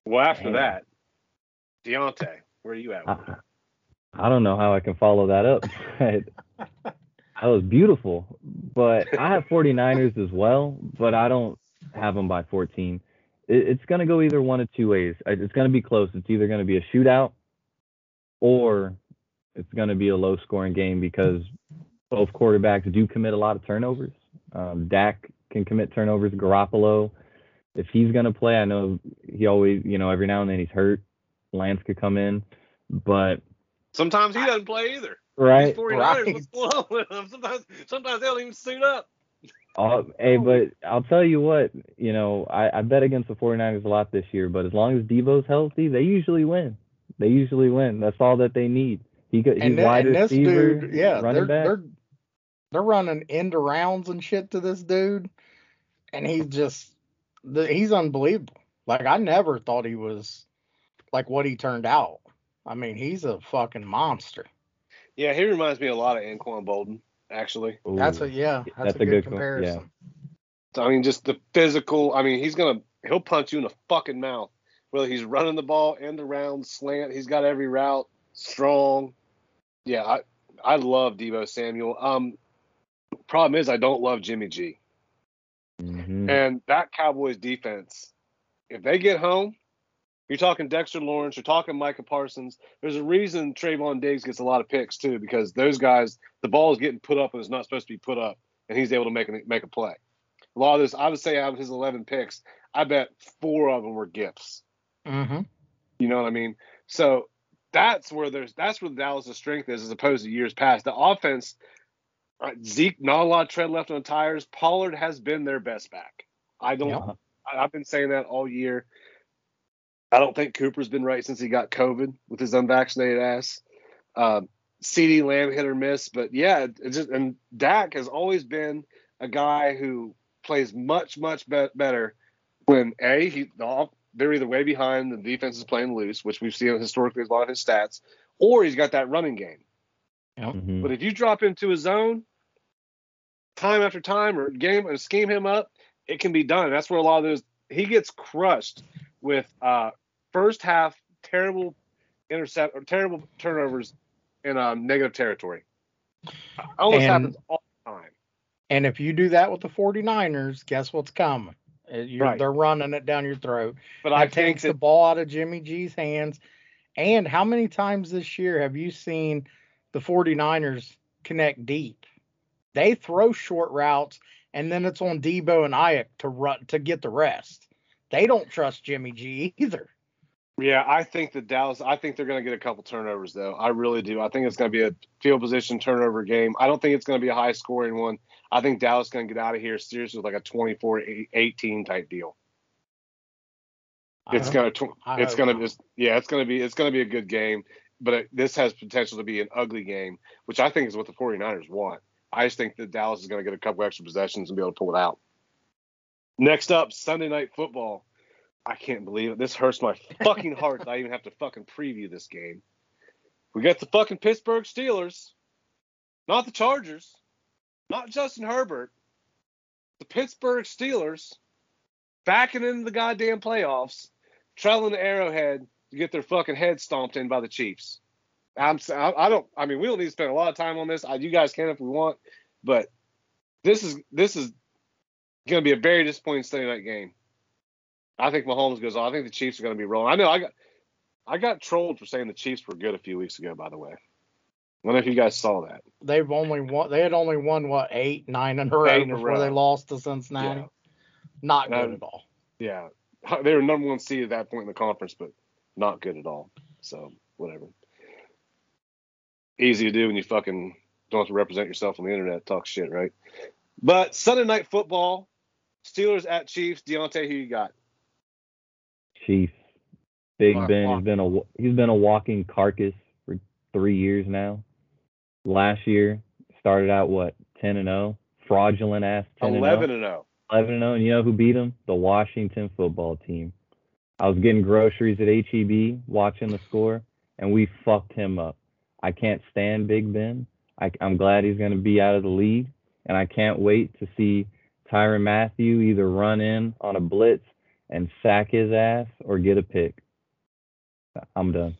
S1: well after
S3: Man.
S1: that, Deontay, where are you at?
S3: I, don't know how I can follow that up. that was beautiful. But I have 49ers as well, but I don't have them by 14. It, it's going to go either one of two ways. It's going to be close. It's either going to be a shootout or it's going to be a low scoring game because both quarterbacks do commit a lot of turnovers. Um, Dak can commit turnovers. Garoppolo, if he's going to play, I know he always, you know, every now and then he's hurt. Lance could come in, but
S1: Sometimes he doesn't play either.
S3: right,
S1: These 49ers,
S2: right.
S1: what's going on with them? Sometimes sometimes they don't even suit up.
S3: Oh, hey, but I'll tell you what, you know, I, I bet against the 49ers a lot this year, but as long as Debo's healthy, they usually win. They usually win. That's all that they need. He got he's
S2: and, thi-
S3: wide
S2: and this
S3: receiver,
S2: dude, yeah, they're
S3: running back.
S2: they're they're running end rounds and shit to this dude, and he's just the, he's unbelievable. Like I never thought he was like what he turned out. I mean, he's a fucking monster.
S1: Yeah, he reminds me a lot of Anquan Boldin, actually.
S2: That's a yeah, that's,
S3: that's
S2: a,
S3: a
S2: good,
S3: good co-
S2: comparison.
S1: So, I mean, just the physical. I mean, he's gonna he'll punch you in the fucking mouth. Whether he's running the ball end around slant, he's got every route strong. Yeah, I I love Debo Samuel. Um, problem is I don't love Jimmy G.
S3: Mhm.
S1: And that Cowboys defense, if they get home, you're talking Dexter Lawrence, you're talking Micah Parsons. There's a reason Trevon Diggs gets a lot of picks too, because those guys, the ball is getting put up when it's not supposed to be put up, and he's able to make a, make a play. A lot of this, I would say, out of his 11 picks, I bet four of them were gifts.
S2: Mm-hmm.
S1: You know what I mean? So that's where there's that's where Dallas' strength is, as opposed to years past. The offense, uh, Zeke, not a lot of tread left on tires. Pollard has been their best back. I don't.
S2: Yep.
S1: I, I've been saying that all year. I don't think Cooper's been right since he got COVID with his unvaccinated ass. Um, CeeDee Lamb hit or miss, but yeah, it it just and Dak has always been a guy who plays much much be- better when a he the they're either way behind the defense is playing loose, which we've seen historically with a lot of his stats, or he's got that running game.
S3: Mhm.
S1: But if you drop into a zone time after time or game and scheme him up, it can be done. That's where a lot of those he gets crushed with uh first half terrible intercept or terrible turnovers in um, negative territory. Almost
S2: And-
S1: happens all the time.
S2: And if you do that with the 49ers, guess what's coming? Uh,
S1: Right.
S2: They're running it down your throat.
S1: But
S2: That
S1: I
S2: takes the ball out of Jimmy G's hands. And how many times this year have you seen the 49ers connect deep? They throw short routes and then it's on Debo and Aiyuk to run to get the rest. They don't trust Jimmy G either.
S1: Yeah, I think the Dallas. I think they're going to get a couple turnovers though. I really do. I think it's going to be a field position turnover game. I don't think it's going to be a high scoring one. I think Dallas is going to get out of here seriously with like a 24-18 type deal.
S2: I
S1: It's going to. It's going to. yeah, it's going to be. It's going to be a good game. But it, this has potential to be an ugly game, which I think is what the 49ers want. I just think that Dallas is going to get a couple extra possessions and be able to pull it out. Next up, Sunday night football. I can't believe it. This hurts my fucking heart that I even have to fucking preview this game. We got the fucking Pittsburgh Steelers, not the Chargers, not Justin Herbert. The Pittsburgh Steelers backing into the goddamn playoffs, traveling to Arrowhead to get their fucking head stomped in by the Chiefs. I'm I don't I mean we don't need to spend a lot of time on this. I, you guys can if we want, but this is this is going to be a very disappointing Sunday night game. I think Mahomes goes on. I think the Chiefs are going to be rolling. I know I got I got trolled for saying the Chiefs were good a few weeks ago. By the way, I don't know if you guys saw that.
S2: They've only won. They had only won what eight, nine in a row
S1: Eight in a
S2: before they lost to Cincinnati.
S1: Yeah.
S2: Not good
S1: Um,
S2: at all.
S1: Yeah, they were number one seed at that point in the conference, but not good at all. So whatever. Easy to do when you fucking don't have to represent yourself on the internet, talk shit, right? But Sunday night football, Steelers at Chiefs. Deontay, who you got?
S3: Chiefs. Big
S1: Wow,
S3: Ben has been a he's been a walking carcass for three years now. Last year started out what ten and zero, fraudulent ass ten oh.
S1: And zero.
S3: 11 and 0, and you know who beat him? The Washington football team. I was getting groceries at HEB, watching the score, and we fucked him up. I can't stand Big Ben. I, I'm glad he's going to be out of the league, and I can't wait to see Tyrann Mathieu either run in on a blitz and sack his ass or get a pick. I'm done.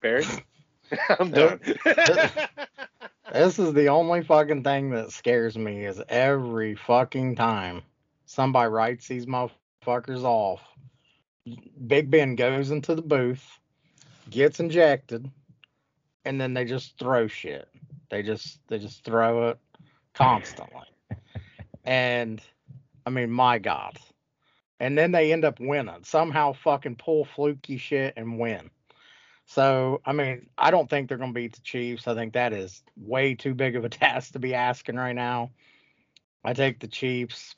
S1: Barry. I'm done.
S2: This is the only fucking thing that scares me is every fucking time somebody writes these motherfuckers off. Big Ben goes into the booth, gets injected, and then they just throw shit. They just they just throw it constantly. And I mean, my God. And then they end up winning. Somehow fucking pull fluky shit and win. So, I mean, I don't think they're going to beat the Chiefs. I think that is way too big of a task to be asking right now. I take the Chiefs.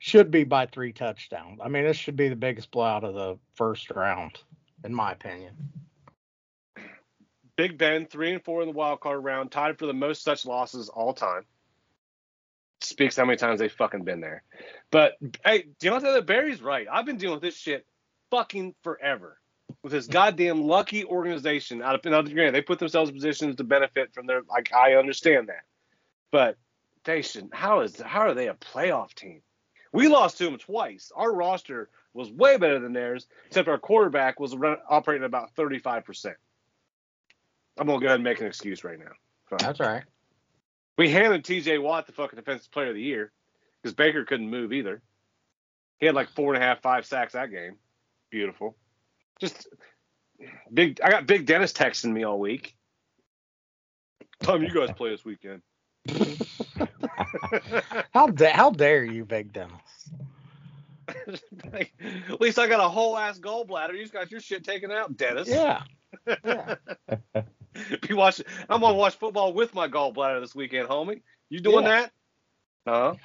S2: Should be by three touchdowns. I mean, this should be the biggest blowout of the first round, in my opinion.
S1: Big Ben, three and four in the wild card round, tied for the most such losses all time. Speaks how many times they've fucking been there. But hey, Deontay Barry's right. I've been dealing with this shit fucking forever. With this goddamn lucky organization out of now, granted, they put themselves in positions to benefit from their like I understand that. But they should how is how are they a playoff team? We lost to them twice. Our roster was way better than theirs, except our quarterback was run, operating about 35%. I'm gonna go ahead and make an excuse right now. So,
S2: That's all right.
S1: We handed TJ Watt the fucking defensive player of the year because Baker couldn't move either. He had like four and a half, five sacks that game. Beautiful. Just big. I got Big Dennis texting me all week. Tom, you guys play this weekend.
S2: How da- how dare you, Big Dennis?
S1: Like, at least I got a whole ass gallbladder. You just got your shit taken out, Dennis.
S2: Yeah. yeah.
S1: Be watching. I'm gonna watch football with my gallbladder this weekend, homie. You doing
S2: Yeah.
S1: that?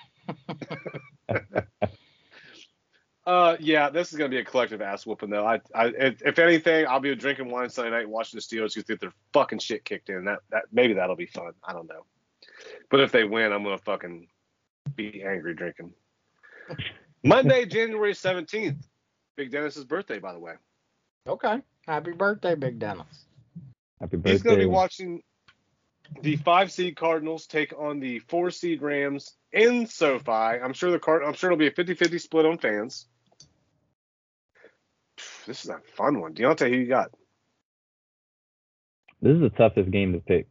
S1: Huh? uh, yeah, this is gonna be a collective ass whooping though. I, I, if, if anything, I'll be drinking wine Sunday night, watching the Steelers get their fucking shit kicked in. That, that maybe that'll be fun. I don't know. But if they win, I'm gonna fucking be angry drinking. Monday, January 17th, Big Dennis's birthday, by the way.
S2: Okay. Happy birthday, Big Dennis.
S3: Happy birthday.
S1: He's going to be watching the five seed Cardinals take on the four seed Rams in SoFi. I'm sure the card. I'm sure it'll be a 50-50 split on fans. This is a fun one. Deontay, who you got?
S3: This is the toughest game to pick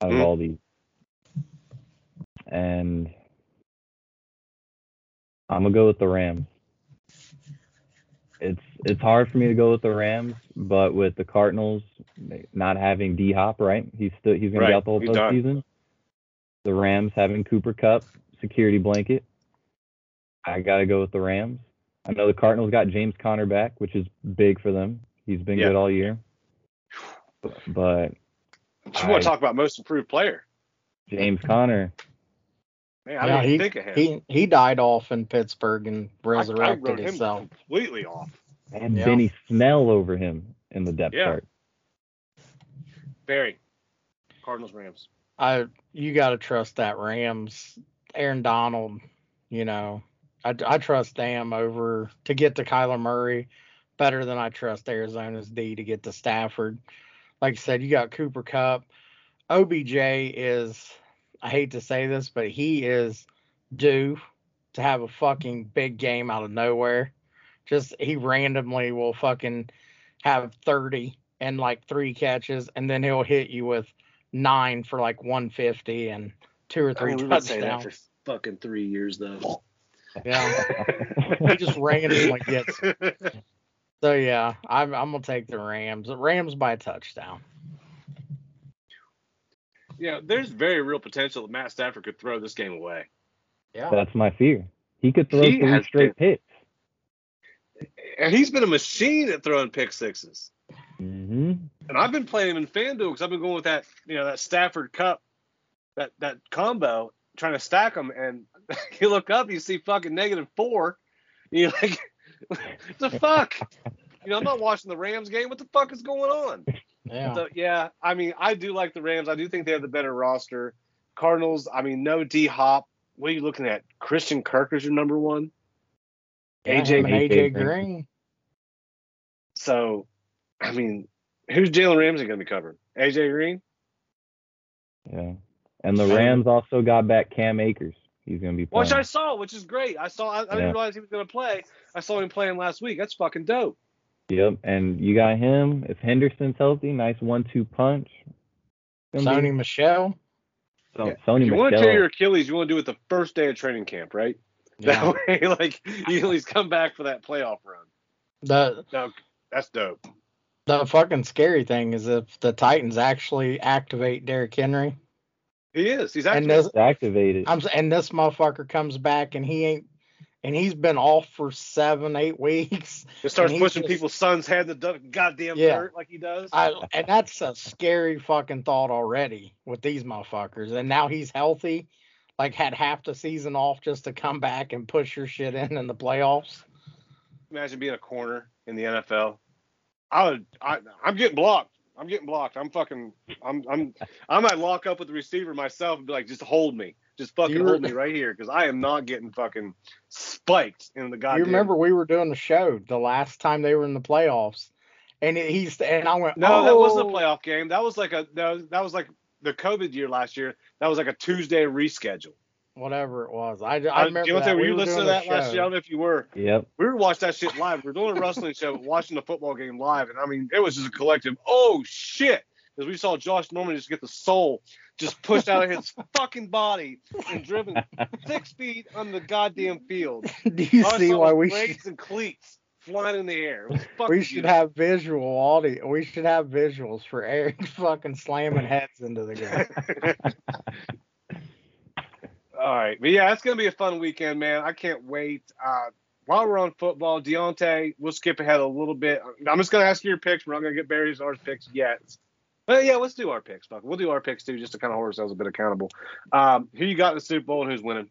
S3: out of
S1: Mm.
S3: all these. And I'm gonna go with the Rams. It's it's hard for me to go with the Rams, but with the Cardinals not having D Hop, right? He's still he's gonna
S1: Right,
S3: be out the whole
S1: he's done.
S3: postseason. The Rams having Cooper Kupp, security blanket. I gotta go with the Rams. I know the Cardinals got James Conner back, which is big for them. He's been
S1: Yeah.
S3: good all year. But
S1: You want to talk about most improved player?
S3: James Conner,
S1: Man, I
S2: Yeah,
S1: didn't
S2: he,
S1: think of him.
S2: he he died off in Pittsburgh and
S1: I, I
S2: resurrected
S1: wrote him
S2: himself.
S1: completely off.
S3: and
S2: Yeah.
S3: Benny Snell over him in the depth
S1: Yeah.
S3: chart.
S1: Barry, Cardinals Rams.
S2: I you got to trust that Rams, Aaron Donald. You know, I, I trust them over to get to Kyler Murray better than I trust Arizona's D to get to Stafford. Like I said, you got Cooper Kupp. OBJ is I hate to say this, but he is due to have a fucking big game out of nowhere. Just he randomly will fucking have 30 and like three catches, and then he'll hit you with nine for like 150 and two or
S1: I
S2: three
S1: mean, we've been that
S2: touchdowns.
S1: for fucking three years though.
S2: Yeah, he just randomly gets. So yeah, I'm I'm gonna take the Rams. The Rams by a touchdown.
S1: yeah, there's very real potential that Matt Stafford could throw this game away.
S2: Yeah,
S3: That's my fear. He could throw
S1: He
S3: three
S1: has
S3: straight picks.
S1: And he's been a machine at throwing pick sixes.
S3: hmm
S1: And I've been playing him in FanDuel because I've been going with that, you know, that Stafford Kupp, that that combo, trying to stack them. And you look up, you see fucking negative four. And you're like, the fuck? You know, I'm not watching the Rams game. What the fuck is going on?
S2: Yeah.
S1: So yeah, I mean, I do like the Rams. I do think they have the better roster. Cardinals, I mean, no D Hop. What are you looking at? Christian Kirk is your number one.
S2: Yeah,
S1: AJ
S2: him and AJ
S3: Green.
S2: Green.
S1: So, I mean, who's Jalen Ramsey going to be covering? AJ Green.
S3: Yeah. And the Rams also got back Cam Akers. He's gonna be playing.
S1: Which I saw, which is great. I saw. I, I
S3: Yeah.
S1: didn't realize he was going to play. I saw him playing last week. That's fucking dope.
S3: Yep. And you got him. If Henderson's healthy, nice one-two punch. Gonna be-
S2: Sony Michel.
S3: So,
S1: Yeah.
S3: Sony
S1: If you want to tear your Achilles, you want to do it the first day of training camp, right?
S2: Yeah.
S1: That way, like you at least come back for that playoff run.
S2: The
S1: No, that's dope.
S2: the fucking scary thing is if the Titans actually activate Derrick Henry,
S1: He is. He's
S2: and
S1: actually.
S2: this
S3: activated.
S2: I'm and this motherfucker comes back and he ain't and he's been off for seven eight weeks.
S1: It starts pushing
S2: just-
S1: people's son's head in the goddamn
S2: Yeah.
S1: dirt like he does.
S2: I and that's a scary fucking thought already with these motherfuckers. And now he's healthy. like had half the season off just to come back and push your shit in in the playoffs.
S1: Imagine being a corner in the NFL. I would. I, I'm getting blocked. I'm getting blocked. I'm fucking. I'm. I'm. I might lock up with the receiver myself and be like, just hold me. Just fucking
S2: You-
S1: hold me right here because I am not getting fucking spiked in the goddamn.
S2: you remember we were doing the show the last time they were in the playoffs, and it, he's and I went,
S1: No,
S2: oh,
S1: that wasn't a oh. playoff game. That was like a. That was, that was like the COVID year last year. That was like a Tuesday reschedule.
S2: whatever it was. I, I
S1: I,
S2: remember
S1: Deontay,
S2: that.
S1: were
S2: We
S1: you listening to that last
S2: show.
S1: year? I don't know if you were.
S3: Yep.
S1: We were watching that shit live. We were doing a wrestling show, watching the football game live, and I mean, it was just a collective. Oh shit! Because we saw Josh Norman just get the soul just pushed out of his fucking body and driven six feet on the goddamn field.
S2: Do you
S1: All
S2: see why we
S1: brakes
S2: should,
S1: and cleats flying in the air. It was fucking
S2: we should
S1: beautiful.
S2: have visual audio? We should have visuals for Eric fucking slamming heads into the ground.
S1: All right, but yeah, it's gonna be a fun weekend, man. I can't wait. Uh, while we're on football, Deontay, we'll skip ahead a little bit. I'm just gonna ask you your picks. We're not gonna get Barry's ours picks yet. But yeah, let's do our picks. Fuck, we'll do our picks too, just to kind of hold ourselves a bit accountable. Um, who you got in the Super Bowl and who's winning?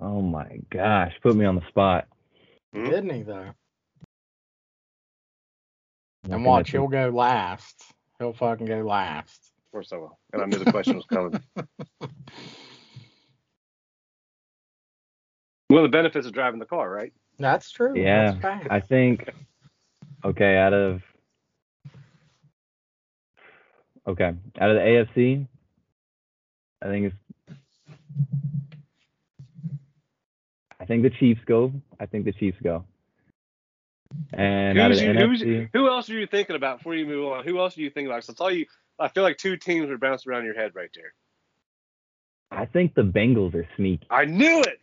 S3: Oh my gosh, put me on the spot.
S1: Hmm?
S2: Didn't he though? And
S3: Looking
S2: watch, he'll go last. He'll fucking go last.
S1: Of course I will. And I knew the question was coming. One of the benefits of driving the car, right?
S2: That's true.
S3: Yeah,
S2: That's fact.
S3: I think. Okay, out of. Okay, out of the AFC, I think it's. I think the Chiefs go. I think the Chiefs go. And out of
S1: Who's
S3: the
S1: you, who's, who else are you thinking about before you move on? Who else are you thinking about? So I tell you, I feel like two teams are bouncing around your head right there.
S3: I think the Bengals are sneaky.
S1: I knew it.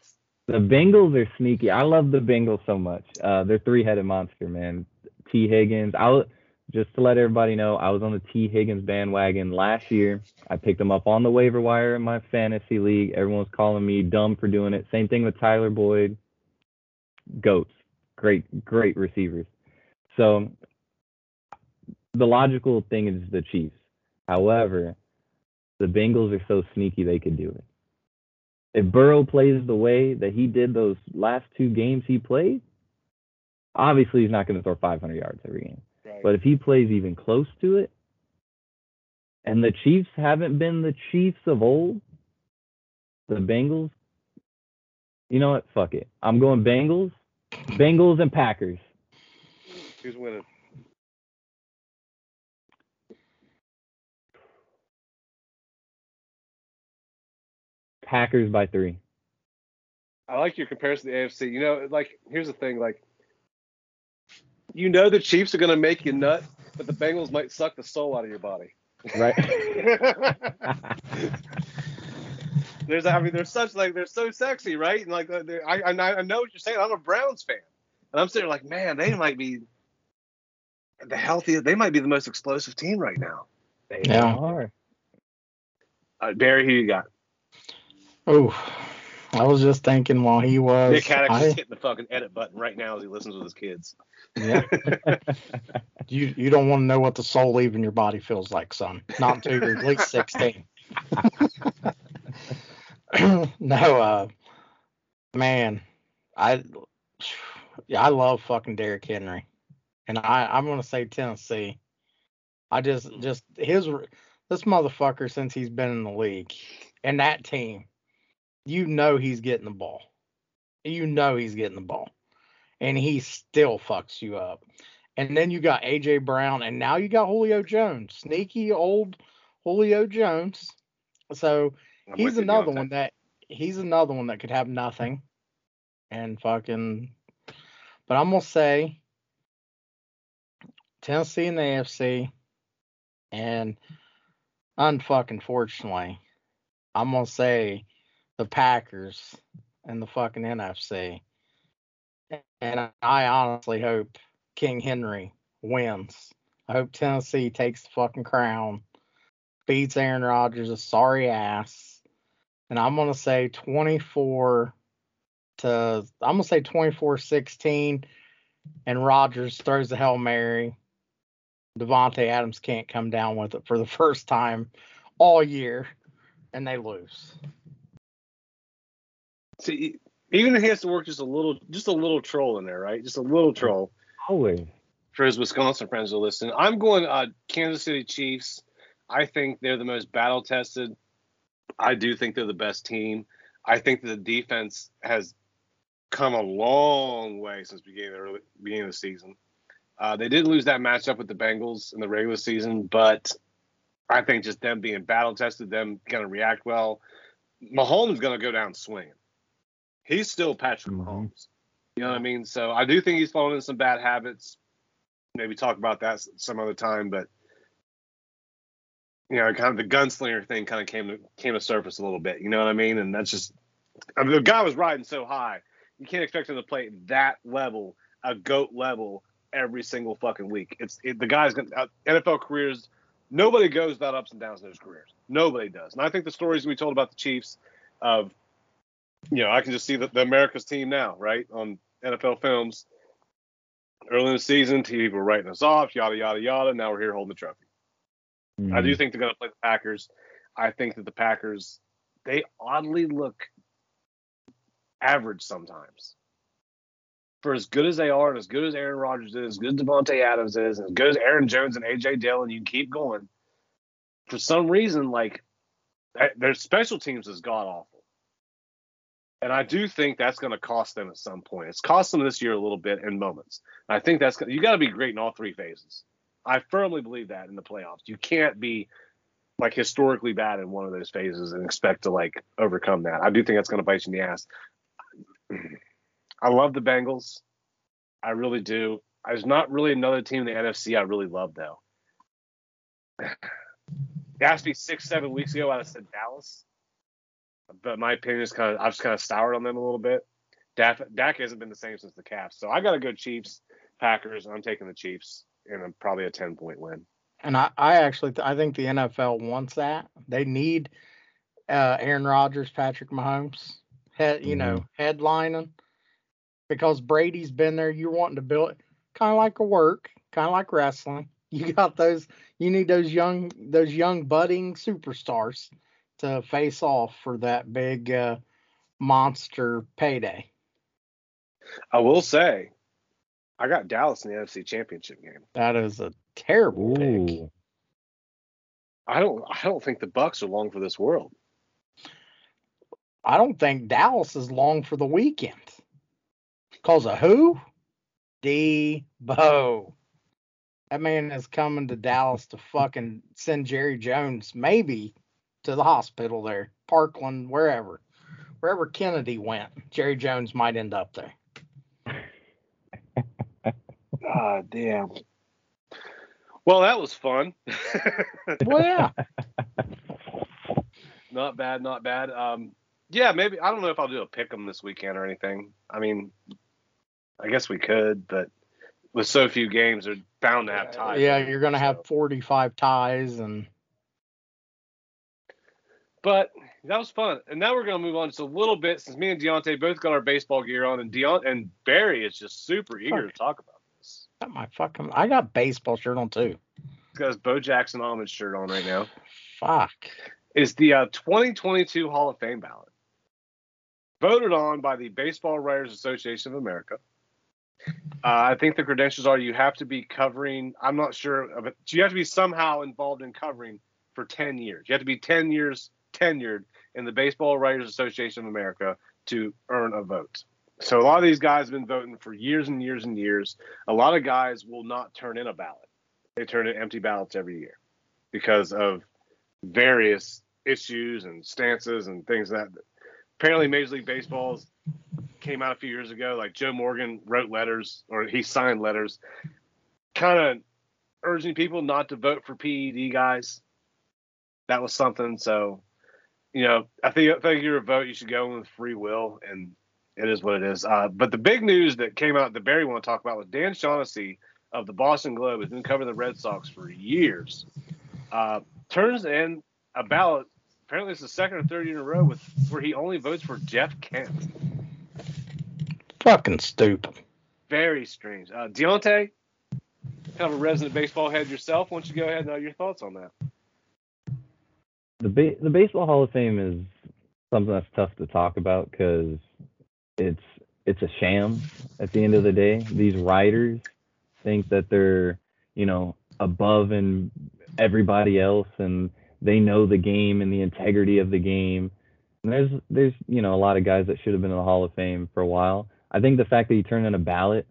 S3: The Bengals are sneaky. I love the Bengals so much. Uh, they're three-headed monster, man. T. Higgins. I was, just to let everybody know, I was on the T. Higgins bandwagon last year. I picked him up on the waiver wire in my fantasy league. Everyone's calling me dumb for doing it. Same thing with Tyler Boyd. Goats. Great, great receivers. So the logical thing is the Chiefs. However, the Bengals are so sneaky they could do it if Burrow plays the way that he did those last two games he played, obviously he's not going to throw 500 yards every game.
S1: Right.
S3: But if he plays even close to it, and the Chiefs haven't been the Chiefs of old, the Bengals, you know what? Fuck it. I'm going Bengals, Bengals and Packers.
S1: Who's winning?
S3: Packers by three.
S1: I like your comparison to the AFC. You know, like here's the thing, like you know the Chiefs are gonna make you nut, but the Bengals might suck the soul out of your body.
S3: Right?
S1: There's, I mean, they're such like they're so sexy, right? And like, I, I, I know what you're saying. I'm a Browns fan, and I'm sitting like, man, they might be the healthiest. They might be the most explosive team right now.
S3: They
S2: Yeah.
S3: are.
S1: Uh, Barry, who you got?
S2: Oh, I was just thinking while he was.
S1: Nick Haddock
S2: I-
S1: is hitting the fucking edit button right now as he listens with his kids.
S2: yeah, you you don't want to know what the soul leaving your body feels like, son. Not until you're at least sixteen. no, uh, man, I yeah, I love fucking Derrick Henry, and I I'm gonna say Tennessee. I just just his this motherfucker since he's been in the league and that team, you know he's getting the ball, you know he's getting the ball, and he still fucks you up. And then you got AJ Brown, and now you got Julio Jones, sneaky old Julio Jones. So
S1: I'm
S2: he's another one that he's another one that could have nothing and fucking but I'm gonna say Tennessee and the AFC and unfucking fortunately I'm gonna say the Packers and the fucking NFC. And I honestly hope King Henry wins. I hope Tennessee takes the fucking crown, beats Aaron Rodgers' a sorry ass, and I'm gonna say 24 to I'm gonna say 24-16, and Rodgers throws the hail mary. Davante Adams can't come down with it for the first time all year, and they lose.
S1: See, even if he has to work just a little, just a little troll in there, right? Just a little troll
S3: Always.
S1: for his Wisconsin friends to listen. I'm going uh, Kansas City Chiefs. I think they're the most battle tested. I do think they're the best team. I think the defense has come a long way since beginning of the, early, beginning of the season. Uh, they did lose that matchup with the Bengals in the regular season, but I think just them being battle tested, them going to react well. Mahomes going to go down swinging. He's still Patrick
S3: Mhm.
S1: Mahomes. You know what I mean? So I do think he's fallen into some bad habits. Maybe talk about that some other time, but you know, kind of the gunslinger thing kind of came to came to surface a little bit. You know what I mean? And that's just I mean, the guy was riding so high. You can't expect him to play that level, a goat level, every single fucking week. It's it, the guy's gonna uh, NFL careers. Nobody goes without ups and downs in those careers. Nobody does. And I think the stories we told about the Chiefs, of you know, I can just see the, the America's team now, right, on NFL films. Early in the season, TV were writing us off, yada yada yada. Now we're here holding the trophy. I do
S3: Mhm.
S1: think they're going to play the Packers. I think that the Packers, they oddly look average sometimes. For as good as they are, and as good as Aaron Rodgers is, as good as Davante Adams is, and as good as Aaron Jones and AJ Dillon, you keep going. For some reason, like their special teams is god awful, and I do think that's going to cost them at some point. It's cost them this year a little bit in moments. I think that's you got to be great in all three phases. I firmly believe that in the playoffs. You can't be like historically bad in one of those phases and expect to like overcome that. I do think that's going to bite you in the ass. I love the Bengals. I really do. There's not really another team in the NFC I really love though. It asked me six, seven weeks ago, I said Dallas. But my opinion is kind of I've just kind of soured on them a little bit. Dak, Dak hasn't been the same since the Caps, so I got to go Chiefs, Packers. I'm taking the Chiefs in a, probably a ten point win.
S2: And I, I actually th- I think the NFL wants that. They need uh, Aaron Rodgers, Patrick Mahomes, head you know headlining because Brady's been there. You're wanting to build kind of like a work, kind of like wrestling. You got those. You need those young those young budding superstars to face off for that big uh, monster payday.
S1: I will say, I got Dallas in the NFC Championship game.
S2: That is a terrible pick.
S1: I don't I don't think the Bucs are long for this world.
S2: I don't think Dallas is long for the weekend. Cause of who? Debo. That man is coming to Dallas to fucking send Jerry Jones maybe to the hospital there, Parkland, wherever, wherever Kennedy went. Jerry Jones might end up there.
S1: Ah, damn. Well, that was fun.
S2: Well, yeah,
S1: not bad, not bad. Um, yeah, maybe I don't know if I'll do a pick 'em this weekend or anything. I mean, I guess we could, but with so few games, they're bound to have ties.
S2: yeah, you're gonna have 45 ties, and
S1: But that was fun. And now we're gonna move on just a little bit since me and Deontay both got our baseball gear on, and Deont and Barry is just super eager to talk about this.
S2: got my fucking. I got baseball shirt on too.
S1: He's got his Bo Jackson almond shirt on right now.
S2: Fuck.
S1: is the uh, 2022 Hall of Fame ballot, voted on by the Baseball Writers Association of America. Uh, I think the credentials are you have to be covering. I'm not sure but. You have to be somehow involved in covering for 10 years. You have to be 10 years tenured in the Baseball Writers Association of America to earn a vote. So a lot of these guys have been voting for years and years and years. A lot of guys will not turn in a ballot. They turn in empty ballots every year because of various issues and stances and things that apparently Major League Baseball's came out a few years ago. Like Joe Morgan wrote letters or he signed letters, kind of urging people not to vote for PED guys. That was something. So, you know, I think I think you're a vote. You should go in with free will, and it is what it is. Uh, but the big news that came out that Barry want to talk about was Dan Shaughnessy of the Boston Globe has been covering the Red Sox for years. Uh, turns in a ballot. Apparently, it's the second or third year in a row with where he only votes for Jeff Kent.
S2: Fucking stupid.
S1: Very strange. Uh, Deontay, kind of a resident baseball head yourself. Why don't you go ahead and know your thoughts on that?
S3: The ba- the baseball Hall of Fame is something that's tough to talk about because it's it's a sham at the end of the day. These writers think that they're you know above and everybody else and they know the game and the integrity of the game. And there's there's you know a lot of guys that should have been in the Hall of Fame for a while. I think the fact that he turned in a ballot,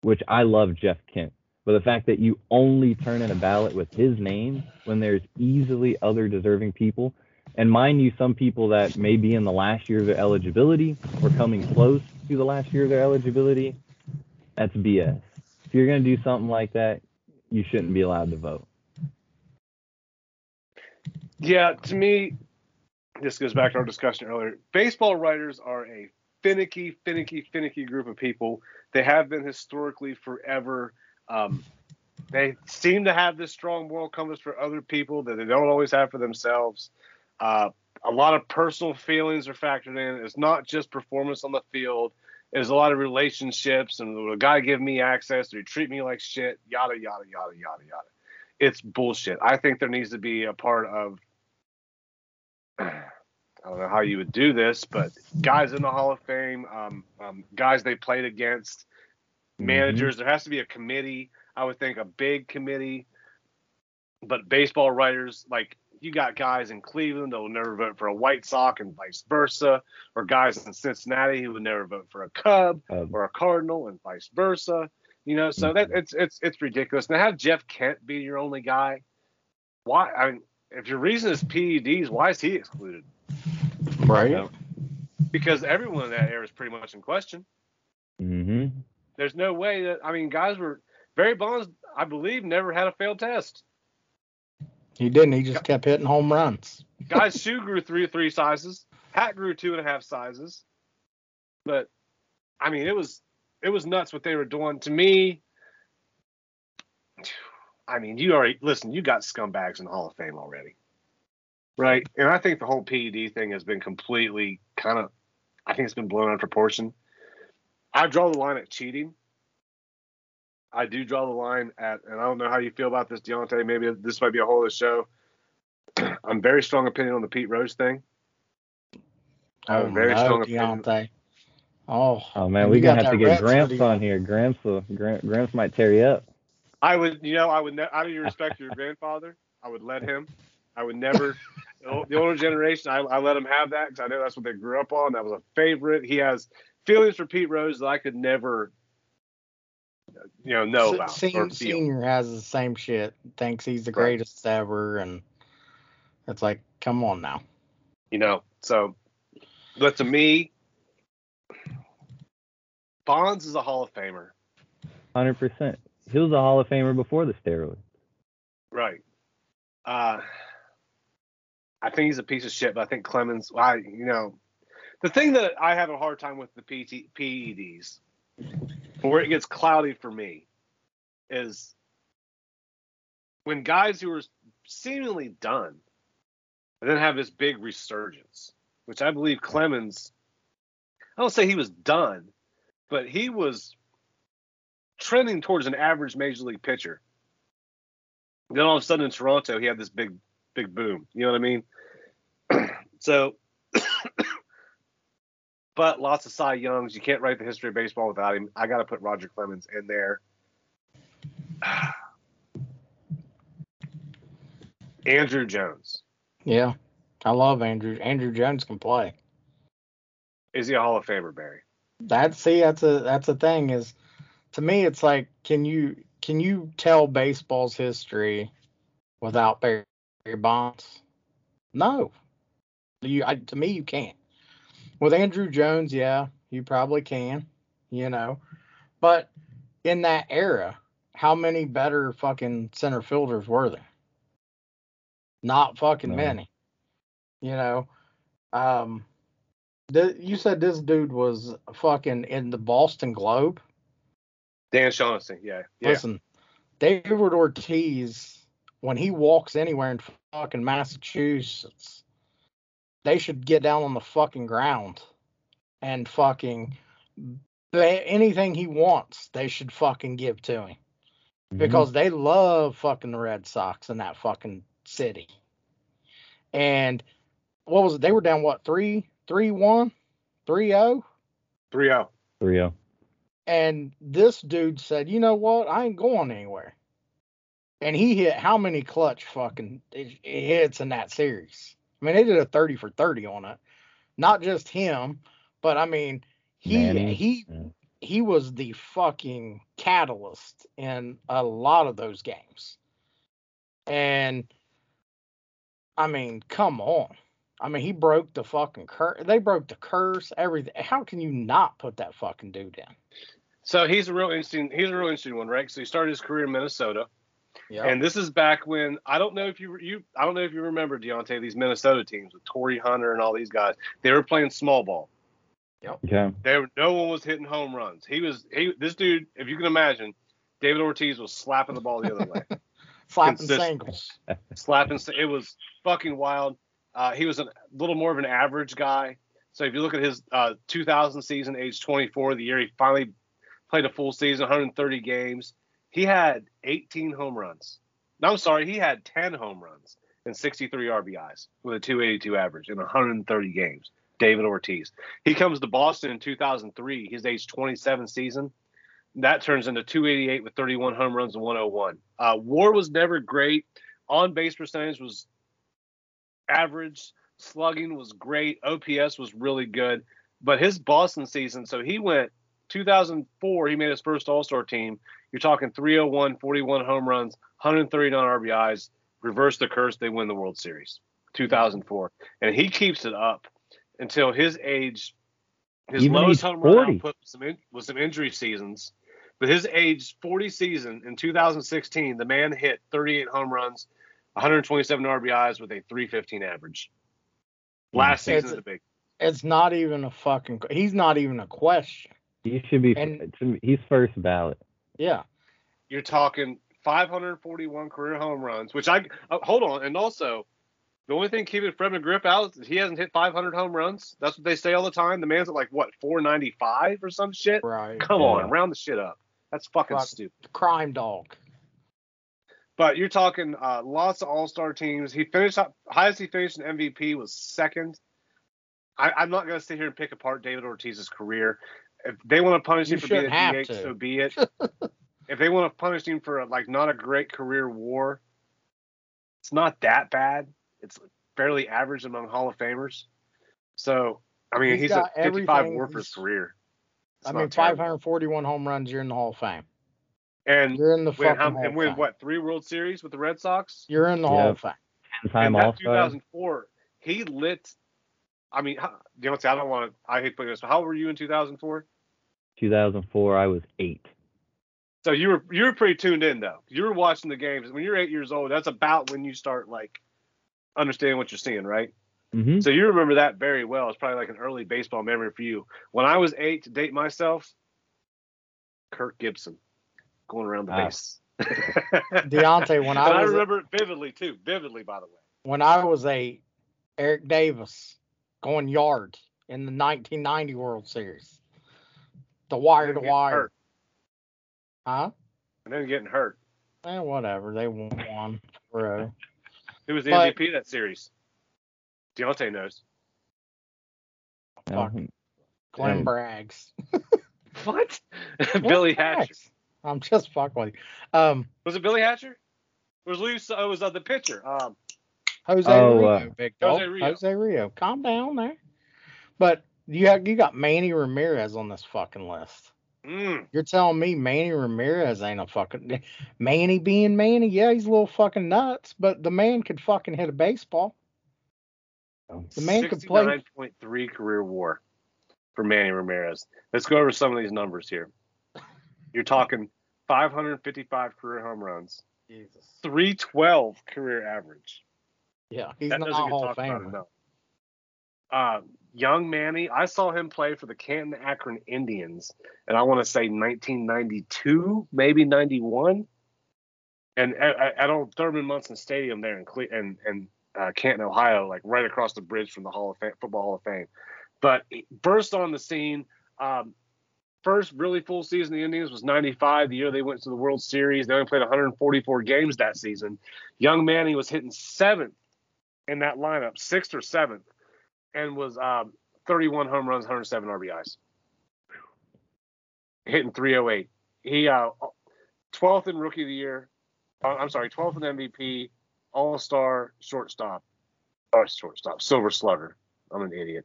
S3: which I love Jeff Kent, but the fact that you only turn in a ballot with his name when there's easily other deserving people, and mind you, some people that may be in the last year of their eligibility or coming close to the last year of their eligibility, that's BS. If you're gonna do something like that, you shouldn't be allowed to vote.
S1: Yeah, to me, this goes back to our discussion earlier. Baseball writers are a finicky, finicky, finicky group of people. They have been historically forever. Um, they seem to have this strong moral compass for other people that they don't always have for themselves. Uh, a lot of personal feelings are factored in. It's not just performance on the field. There's a lot of relationships and will a guy give me access? He treat me like shit? Yada yada yada yada yada. It's bullshit. I think there needs to be a part of I don't know how you would do this, but guys in the Hall of Fame, um, um, guys they played against, managers. There has to be a committee. I would think a big committee. But baseball writers, like you got guys in Cleveland that will never vote for a White Sox and vice versa, or guys in Cincinnati who would never vote for a Cub
S3: Um,
S1: or a Cardinal and vice versa. You know, so that it's it's it's ridiculous. Now have Jeff Kent be your only guy. Why? I mean, if your reason is PEDs, why is he excluded?
S2: Right.
S1: You know? Because everyone in that era is pretty much in question.
S3: hmm
S1: There's no way that I mean, guys were Barry Bonds, I believe, never had a failed test.
S2: He didn't. He just kept hitting home runs.
S1: Guy's shoe grew three three sizes. Hat grew two and a half sizes. But I mean, it was it was nuts what they were doing to me. I mean, you already listen. You got scumbags in the Hall of Fame already, right? And I think the whole PED thing has been completely kind of. I think it's been blown out of proportion. I draw the line at cheating. I do draw the line at, and I don't know how you feel about this, Deontay. Maybe this might be a whole other show. I'm very strong opinion on the Pete Rose thing. I have a
S2: Oh,
S1: very
S2: no,
S1: strong opinion.
S2: Deontay. Oh,
S3: Oh man, we're gonna have to get
S2: Reds
S3: Gramps
S2: video.
S3: on here. Gramps, will, Gram- Gramps might tear you up.
S1: I would, you know, I would, ne- out of your respect your grandfather, I would let him. I would never. the the older generation, I, I let him have that because I know that's what they grew up on. That was a favorite. He has feelings for Pete Rose that I could never, you know, know
S2: Se-
S1: about
S2: Sen- Senior has the same shit. Thinks he's the
S1: Right.
S2: greatest ever, and it's like, come on now.
S1: you know. So, but to me, Bonds is a Hall of Famer,
S3: Hundred percent. He was a Hall of Famer before the steroids.
S1: right? Uh, I think he's a piece of shit, but I think Clemens, I, you know, the thing that I have a hard time with the PT, PEDs, where it gets cloudy for me, is when guys who are seemingly done and then have this big resurgence, which I believe Clemens, I don't say he was done, but he was trending towards an average major league pitcher. Then all of a sudden in Toronto, he had this big, big boom. You know what I mean? so, but lots of Cy Youngs. You can't write the history of baseball without him. I got to put Roger Clemens in there. Andruw Jones.
S2: Yeah, I love Andruw. Andruw Jones can play.
S1: Is he a Hall of Famer, Barry?
S2: That's see, that's a that's a thing. Is to me, it's like, can you can you tell baseball's history without Barry Bonds? No. You, I, to me, you can't. With Andruw Jones, yeah, you probably can. You know, but in that era, how many better fucking center fielders were there? Not fucking
S3: No.
S2: many. You know, um, th- you said this dude was fucking in the Boston Globe.
S1: Dan Shaughnessy. Yeah. Yeah.
S2: Listen, David Ortiz, when he walks anywhere in fucking Massachusetts, they should get down on the fucking ground and fucking ba- anything he wants, they should fucking give to him
S3: Mhm.
S2: because they love fucking the Red Sox in that fucking city. And what was it? They were down what three, three one, three oh,
S1: 3 0.
S3: 3-0.
S2: and this dude said, "You know what? I ain't going anywhere." And he hit how many clutch fucking hits in that series? I mean, they did a thirty for thirty on it. Not just him, but I mean, he
S3: Manny,
S2: he
S3: yeah.
S2: he was the fucking catalyst in a lot of those games. And I mean, come on. I mean, he broke the fucking curse. They broke the curse, everything. How can you not put that fucking dude in?
S1: So he's a real interesting. He's a real interesting one, right? So he started his career in Minnesota,
S2: Yeah.
S1: and this is back when I don't know if you you I don't know if you remember Deontay these Minnesota teams with Torii Hunter and all these guys. They were playing small ball. Yep.
S3: Okay.
S1: There, no one was hitting home runs. He was he. This dude, if you can imagine, David Ortiz was slapping the ball the other way,
S2: Slapping singles.
S1: slapping. It was fucking wild. Uh, he was a little more of an average guy. So if you look at his uh, 2000 season, age 24, the year he finally played a full season, 130 games, he had 18 home runs. No, I'm sorry, he had 10 home runs and 63 RBIs with a 282 average in 130 games. David Ortiz. He comes to Boston in 2003, his age 27 season. That turns into 288 with 31 home runs and 101. Uh, WAR was never great. On base percentage was average. Slugging was great. OPS was really good. But his Boston season, so he went 2004, he made his first All Star team. You're talking 301, 41 home runs, 139 RBIs, reverse the curse, they win the World Series. 2004. And he keeps it up until his age. His
S3: Even
S1: lowest home run
S3: 40.
S1: output was some, in, was some injury seasons. But his age 40 season in 2016, the man hit 38 home runs, 127 RBIs with a 315 average. Last season
S2: It's-
S1: of the big.
S2: It's not even a fucking. He's not even a question.
S3: He should be.
S2: And-
S3: he's first ballot.
S2: Yeah.
S1: You're talking 541 career home runs, which I uh, hold on, and also the only thing keeping Fred McGriff out is he hasn't hit 500 home runs. That's what they say all the time. The man's at like what 495 or some shit.
S2: Right.
S1: Come
S3: Yeah.
S1: on, round the shit up. That's fucking
S2: Fuck.
S1: stupid.
S2: Crime dog.
S1: But you're talking uh, lots of All Star teams. He finished highest he finished in MVP was second. I, I'm not going to sit here and pick apart David Ortiz's career. If they want to punish
S2: You
S1: him for being a
S2: have
S1: DH,
S2: to.
S1: so be it. if they want to punish him for like not a great career WAR, it's not that bad. It's fairly average among Hall of Famers. So I mean,
S2: He's
S1: he's,
S2: got
S1: a 55. WAR for his career. It's
S2: I
S1: not
S2: mean,
S1: terrible.
S2: 541 home runs. You're in the Hall of Fame.
S1: and
S2: You're in the
S1: win,
S2: fucking
S1: how,
S2: Hall
S1: and
S2: of
S1: win
S2: Fame.
S1: what three World Series with the Red Sox?
S2: You're in the
S3: Yeah.
S2: Hall of Fame.
S3: Ten-time
S1: in that 2004, he lit. I mean, how, you know, what I don't want to. I hate putting this. But how old were you in 2004?
S3: 2004. I was eight.
S1: So you were you were pretty tuned in though. You were watching the games. When you're eight years old, that's about when you start like understanding what you're seeing, right?
S3: hmm
S1: So you remember that very well. It's probably like an early baseball memory for you. When I was eight, to date myself, Kirk Gibson going around the
S3: Wow.
S1: base.
S2: Deontay, when I
S1: and I
S2: was-
S1: remember it vividly too, vividly by the way.
S2: When I was eight, Eric Davis going yard in the 1990 World Series. The wire to wire.
S1: hurt.
S2: Huh?
S1: And then getting hurt.
S2: Eh, whatever. They won. Bro.
S1: Who was the
S2: But-
S1: MVP of that series? Deontay knows.
S2: Fuck. Glenn
S3: And-
S2: Braggs.
S1: What?
S2: Glenn
S1: Billy Hatcher.
S2: I'm just fucking with you. Um,
S1: Was it Billy Hatcher? Or was Luis? Oh, it was uh, the pitcher. Um,
S2: Jose
S3: Oh,
S2: Rijo,
S3: uh,
S2: big dog.
S1: Jose
S2: Jose
S1: Rijo.
S2: Rijo. Calm down there. But you have, you got Manny Ramirez on this fucking list.
S1: mm,
S2: You're telling me Manny Ramirez ain't a fucking Manny being Manny? Yeah, he's a little fucking nuts, but the man could fucking hit a baseball. The man could play.
S1: 69.3 career WAR for Manny Ramirez. Let's go over some of these numbers here. You're talking 555 career home runs,
S2: Jesus.
S1: 312 career average.
S2: Yeah, he's
S1: that
S2: not a
S1: doesn't
S2: Hall of
S1: talked about
S2: Famer.
S1: Uh, young Manny, I saw him play for the Canton Akron Indians, and I want to say 1992, maybe 91, and at, at- old Thurman Munson Stadium there in Cle- and, in uh, Canton, Ohio, like right across the bridge from the Hall of Fame, Football Hall of Fame. But burst on the scene. Um, first really full season of the Indians was 95, the year they went to the World Series. They only played 144 games that season. Young Manny was hitting seventh in that lineup, sixth or seventh, and was um, 31 home runs, 107 RBIs, hitting 308. He uh, 12th in Rookie of the Year. Uh, I'm sorry, 12th in MVP, All Star, shortstop, or shortstop, Silver Slugger. I'm an idiot.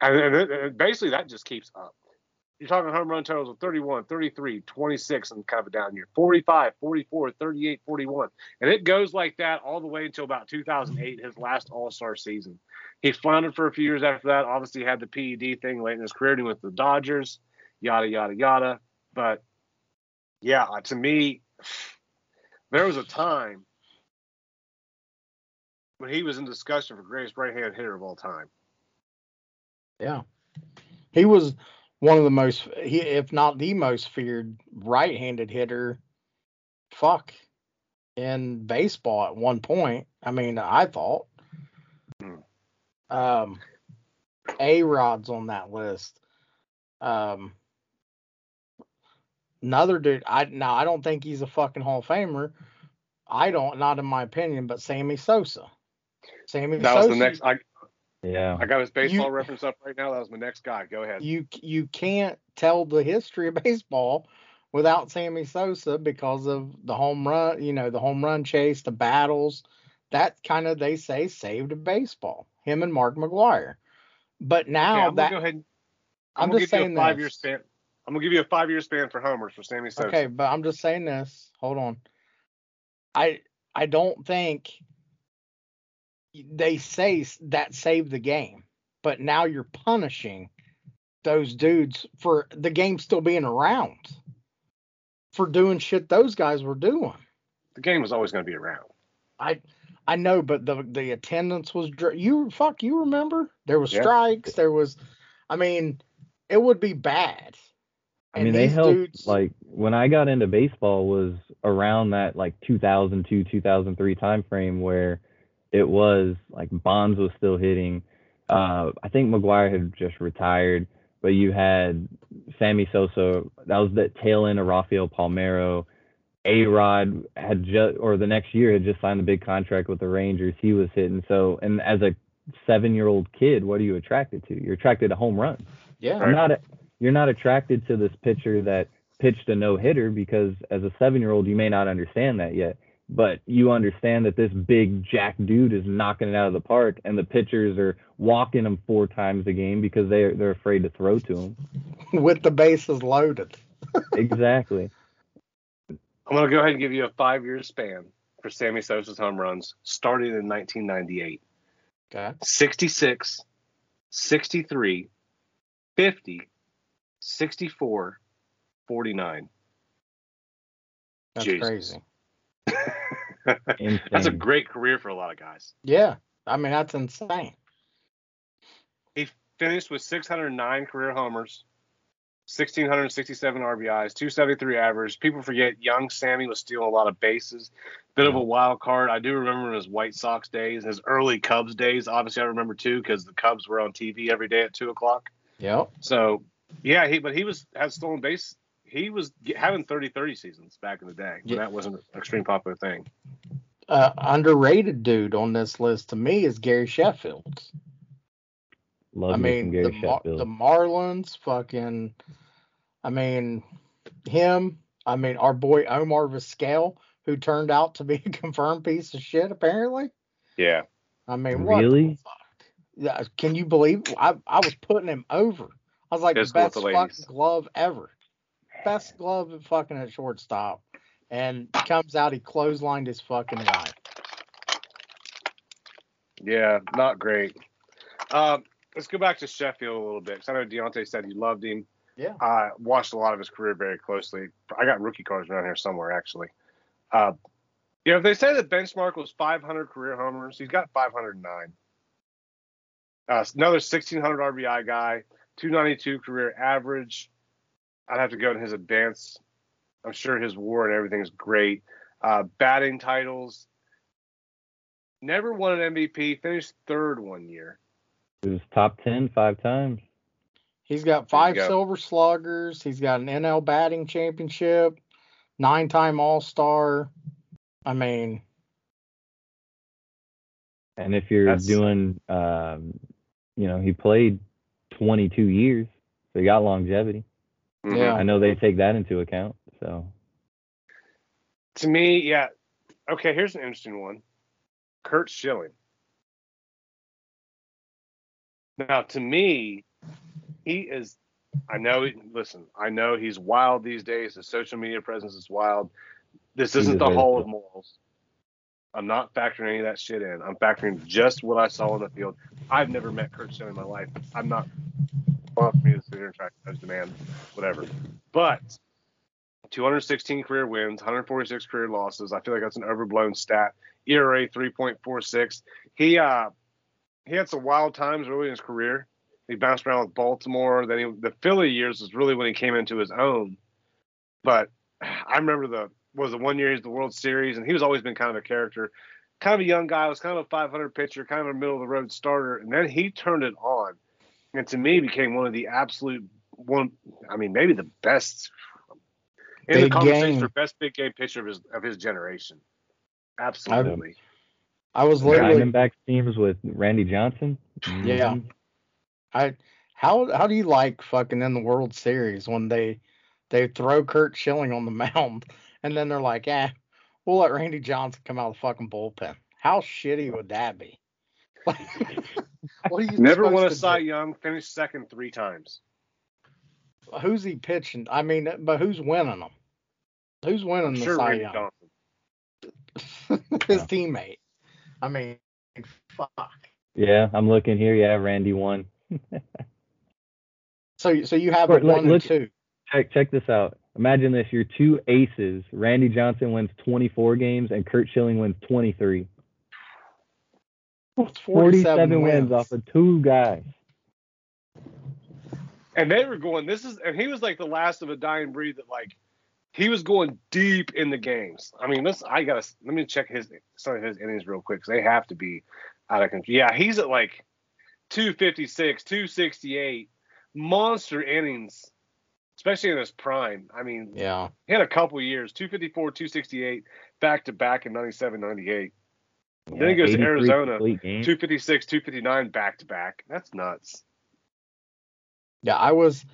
S1: And, and, and basically, that just keeps up. You're talking home run totals of 31, 33, 26, and kind of a down year, 45, 44, 38, 41. And it goes like that all the way until about 2008, his last All Star season. He floundered for a few years after that. Obviously, he had the PED thing late in his career. He went to the Dodgers, yada, yada, yada. But yeah, uh, to me, there was a time when he was in discussion for greatest right hand hitter of all time.
S2: Yeah. He was one of the most, if not the most feared right handed hitter, fuck, in baseball at one point. I mean, I thought.
S1: Hmm.
S2: Um, A Rod's on that list. Um, another dude, I now I don't think he's a fucking Hall of Famer. I don't, not in my opinion, but Sammy Sosa. Sammy
S1: That
S2: Sosa.
S1: was the next. I,
S3: Yeah.
S1: I got his baseball
S2: You-
S1: reference up right now. That was my next guy. Go ahead.
S2: you you can't tell the history of baseball without Sammy Sosa because of the home run, you know, the home run chase, the battles. That kind of they say saved baseball. Him and Mark McGwire. But
S1: Okay,
S2: now
S1: I'm
S2: that
S1: gonna go ahead. and-
S2: I'm
S1: gonna
S2: just
S1: give you
S2: saying
S1: a five year
S2: this.
S1: span. I'm gonna give you a five year span for homers for Sammy Sosa.
S2: Okay, but I'm just saying this. Hold on. I I don't think they say that saved the game, but now you're punishing those dudes for the game still being around for doing shit those guys were doing.
S1: The game was always gonna be around.
S2: I I know, but the the attendance was dr- you fuck you remember there was
S1: Yeah.
S2: strikes, there was, I mean, it would be bad.
S3: I
S2: And
S3: mean, they helped.
S2: dudes-
S3: Like when I got into baseball was around that like 2002, 2003 time frame where it was like Bonds was still hitting. Uh, I think McGwire had just retired, but you had Sammy Sosa. That was the tail end of Rafael Palmeiro. A Rod had just, or the next year had just signed the big contract with the Rangers. He was hitting. So, and as a seven year old kid, what are you attracted to? You're attracted to home runs.
S2: yeah,
S3: I'm not you're not attracted to this pitcher that pitched a no hitter because as a seven year old you may not understand that yet. But you understand that this big jack dude is knocking it out of the park and the pitchers are walking him four times a game because they they're afraid to throw to him.
S2: with the bases loaded.
S3: exactly.
S1: I'm gonna go ahead and give you a five year span for Sammy Sosa's home runs, starting in 1998.
S2: Okay.
S1: 66, 63, 50, 64, 49.
S2: That's
S1: Jesus.
S2: crazy.
S3: Insane.
S1: That's a great career for a lot of guys.
S2: Yeah. I mean, that's insane.
S1: He finished with 609 career homers, 1,667 RBIs, 273 average. People forget young Sammy was stealing a lot of bases. Bit of a wild card. I do remember his White Sox days, his early Cubs days. Obviously, I remember too because the Cubs were on TV every day at two o'clock.
S2: Yep.
S1: So, yeah, he but he was had stolen base. He was having 30-30 seasons back in the day. when
S2: Yeah.
S1: That wasn't an extreme popular thing.
S2: Uh, underrated dude on this list to me is Gary Sheffield.
S3: Love
S2: I mean,
S3: Gary
S2: the Mar-
S3: Sheffield.
S2: the Marlins, fucking. I mean, him. I mean, our boy Omar Vizquel, who turned out to be a confirmed piece of shit, apparently.
S1: Yeah.
S2: I mean, what the
S3: Really?
S2: fuck? Yeah, can you believe? I I was putting him over. I was like
S1: Physical
S2: the best
S1: the
S2: fucking glove ever, best glove at fucking at shortstop, and comes out he clotheslined his fucking wife.
S1: Yeah, not great. Um, let's go back to Sheffield a little bit because I know Deontay said you loved him.
S2: Yeah.
S1: I watched a lot of his career very closely. I got rookie cards around here somewhere actually. Uh, you know, if they say the benchmark was 500 career homers, he's got 509. Uh, another 1600 RBI guy, 292 career average. I'd have to go to his advance. I'm sure his WAR and everything's great. Uh, batting titles. Never won an MVP. Finished third one year.
S3: He was top ten five times.
S2: He's got five
S1: go.
S2: silver sluggers. He's got an NL batting championship, nine time All Star. I mean,
S3: And if you're
S1: That's-
S3: doing, um, you know, he played 22 years, so he got longevity.
S2: Yeah.
S3: I know they take that into account. So
S1: To me, yeah. Okay, here's an interesting one. Curt Schilling. Now, to me, he is. I know. Listen, I know he's wild these days. His social media presence is wild. This isn't the hall of morals. I'm not factoring any of that shit in. I'm factoring just what I saw on the field. I've never met Curt Schilling in my life. I'm not. For me to sit here and try to judge the man, whatever. But 216 career wins, 146 career losses. I feel like that's an overblown stat. ERA 3.46. He uh he had some wild times early in his career. He bounced around with Baltimore. Then he, the Philly years was really when he came into his own. But I remember the was the one year he was the World Series, and he was always been kind of a character, kind of a young guy. Was kind of a 500 pitcher, kind of a middle of the road starter, and then he turned it on, and to me became one of the absolute one. I mean, maybe the best in the conversation
S2: game.
S1: for best big game pitcher of his of his generation. Absolutely.
S2: I was literally
S3: Diamondbacks teams with Randy Johnson.
S2: Yeah.
S3: Mhm.
S2: I how how do you like fucking in the World Series when they they throw Curt Schilling on the mound and then they're like, eh, we'll let Randy Johnson come out of the fucking bullpen. How shitty would that be? what are you
S1: Never
S2: supposed
S1: won a
S2: to
S1: Cy
S2: do?
S1: Young. Finished second three times.
S2: Who's he pitching? I mean, but who's winning them? Who's winning
S1: I'm
S2: the
S1: sure
S2: Cy
S1: Randy
S2: Young?
S1: Johnson.
S2: His teammate. I mean, fuck.
S3: Yeah, I'm looking here. Yeah, Randy won.
S2: So so you have
S3: Look,
S2: a one and
S3: look-
S2: two.
S3: check check this out. Imagine this: your two aces. Randy Johnson wins 24 games, and Curt Schilling wins 23.
S2: It's
S3: 47 wins off of two guys.
S1: And they were going. This is and he was like the last of a dying breed that like he was going deep in the games. I mean, this I gotta let me check his some of his innings real quick because they have to be out of control. Yeah, he's at like 256, 268, monster innings, especially in his prime. I mean,
S2: Yeah.
S1: he had a couple years 254, 268, back to back in 97, 98. Then he goes to Arizona, 256, 259, back to back. That's nuts.
S2: Yeah, I was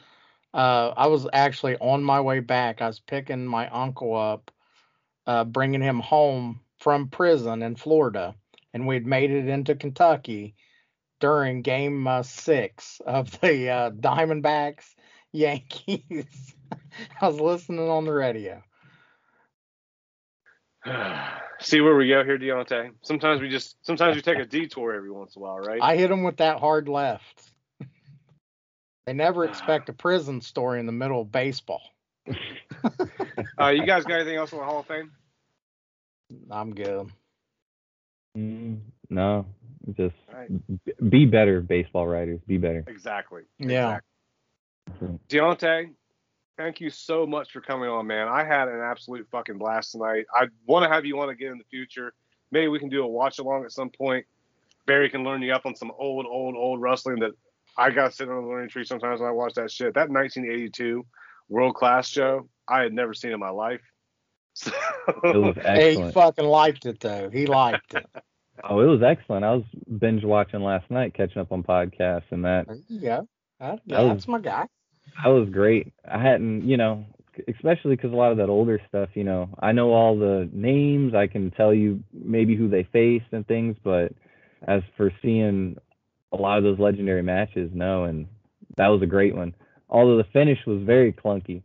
S2: uh I was actually on my way back. I was picking my uncle up, uh bringing him home from prison in Florida, and we'd made it into Kentucky during game uh, 6 of the uh Diamondbacks Yankees. I was listening on the radio.
S1: See where we go here, Deontay. Sometimes we just sometimes we take a detour every once in a while, right?
S2: I hit him with that hard left. They never expect a prison story in the middle of baseball.
S1: uh, you guys got anything else on the Hall of Fame?
S2: I'm good.
S3: Mm, no, just
S1: All right.
S3: b- be better, baseball writers. Be better.
S1: Exactly.
S2: Yeah.
S1: Exactly. Deontay, thank you so much for coming on, man. I had an absolute fucking blast tonight. I want to have you on again in the future. Maybe we can do a watch along at some point. Barry can learn you up on some old, old, old wrestling that I got to sit on the learning tree sometimes when I watch that shit. That 1982 world class show, I had never seen in my life. So,
S3: It was
S2: Hey, he fucking liked it though. He liked it.
S3: Oh, it was excellent. I was binge watching last night, catching up on podcasts, and that
S2: Yeah, you go. That-
S3: That was-
S2: that's my guy.
S3: That was great. I hadn't, you know, especially because a lot of that older stuff, you know, I know all the names. I can tell you maybe who they faced and things, but as for seeing a lot of those legendary matches, no, and that was a great one. Although the finish was very clunky,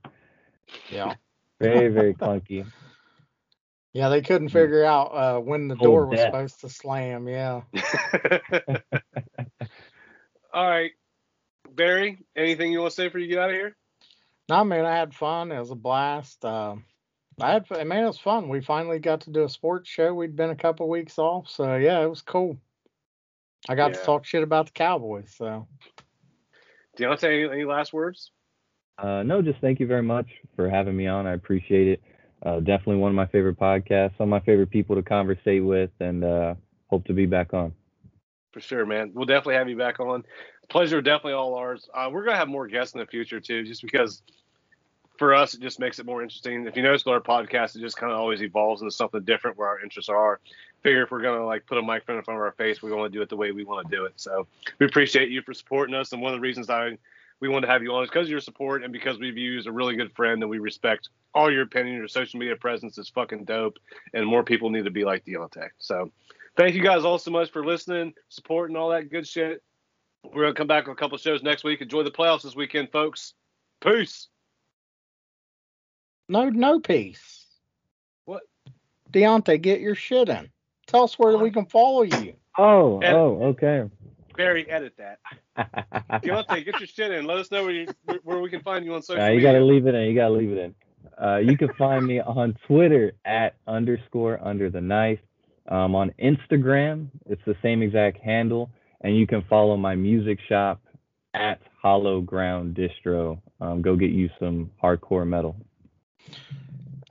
S2: Yeah.
S3: very very clunky.
S2: Yeah, they couldn't figure out uh, when the
S3: Cold
S2: door was
S3: death.
S2: supposed to slam. Yeah.
S1: All right. Barry, anything you want to say before you get out of here?
S2: No, man, I had fun. It was a blast. Uh, I had, man, it was fun. We finally got to do a sports show. We'd been a couple weeks off, so yeah, it was cool. I got
S1: Yeah.
S2: to talk shit about the Cowboys. So
S1: Deontay, any, any last words?
S3: Uh, no, just thank you very much for having me on. I appreciate it. Uh, definitely one of my favorite podcasts, some of my favorite people to conversate with, and uh, hope to be back on.
S1: For sure, man. We'll definitely have you back on. Pleasure, definitely all ours. Uh, we're gonna have more guests in the future too, just because for us, it just makes it more interesting. If you notice with our podcast, it just kind of always evolves into something different where our interests are. Figure if we're gonna like put a microphone in front of our face, we want to do it the way we want to do it. So we appreciate you for supporting us. And one of the reasons I we wanted to have you on is because of your support and because we've used a really good friend and we respect all your opinion. Your social media presence is fucking dope, and more people need to be like Deontay. So thank you guys all so much for listening, supporting all that good shit. We're gonna come back with a couple shows next week. Enjoy the playoffs this weekend, folks. Peace.
S2: No, no peace.
S1: What?
S2: Deontay, get your shit in. Tell us where we can follow you.
S3: Oh,
S1: And-
S3: oh, okay.
S1: Barry, edit that. Deontay, get your shit in. Let us know where you where we can find you on social
S3: Nah, you
S1: media.
S3: gotta leave it in. You gotta leave it in. Uh, you can find me on Twitter at underscore under the knife. Um, on Instagram, it's the same exact handle, and you can follow my music shop at Hollow Ground Distro. Um, go get you some hardcore metal.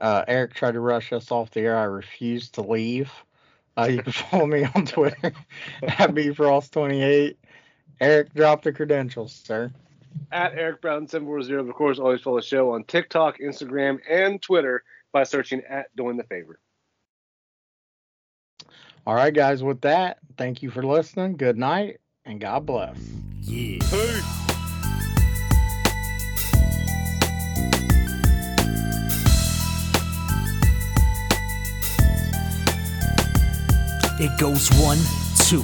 S2: Uh, Eric tried to rush us off the air. I refused to leave. Uh, you can follow me on Twitter at bfrost28. Eric, drop the credentials, sir.
S1: at Eric Brown 740. Of course, always follow the show on TikTok, Instagram, and Twitter by searching at Doing the Favor.
S2: All right, guys, with that, thank you for listening. Good night, and God bless.
S4: Yeah.
S1: Peace.
S4: It goes one, two,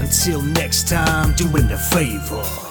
S4: Until next time, doing the favor.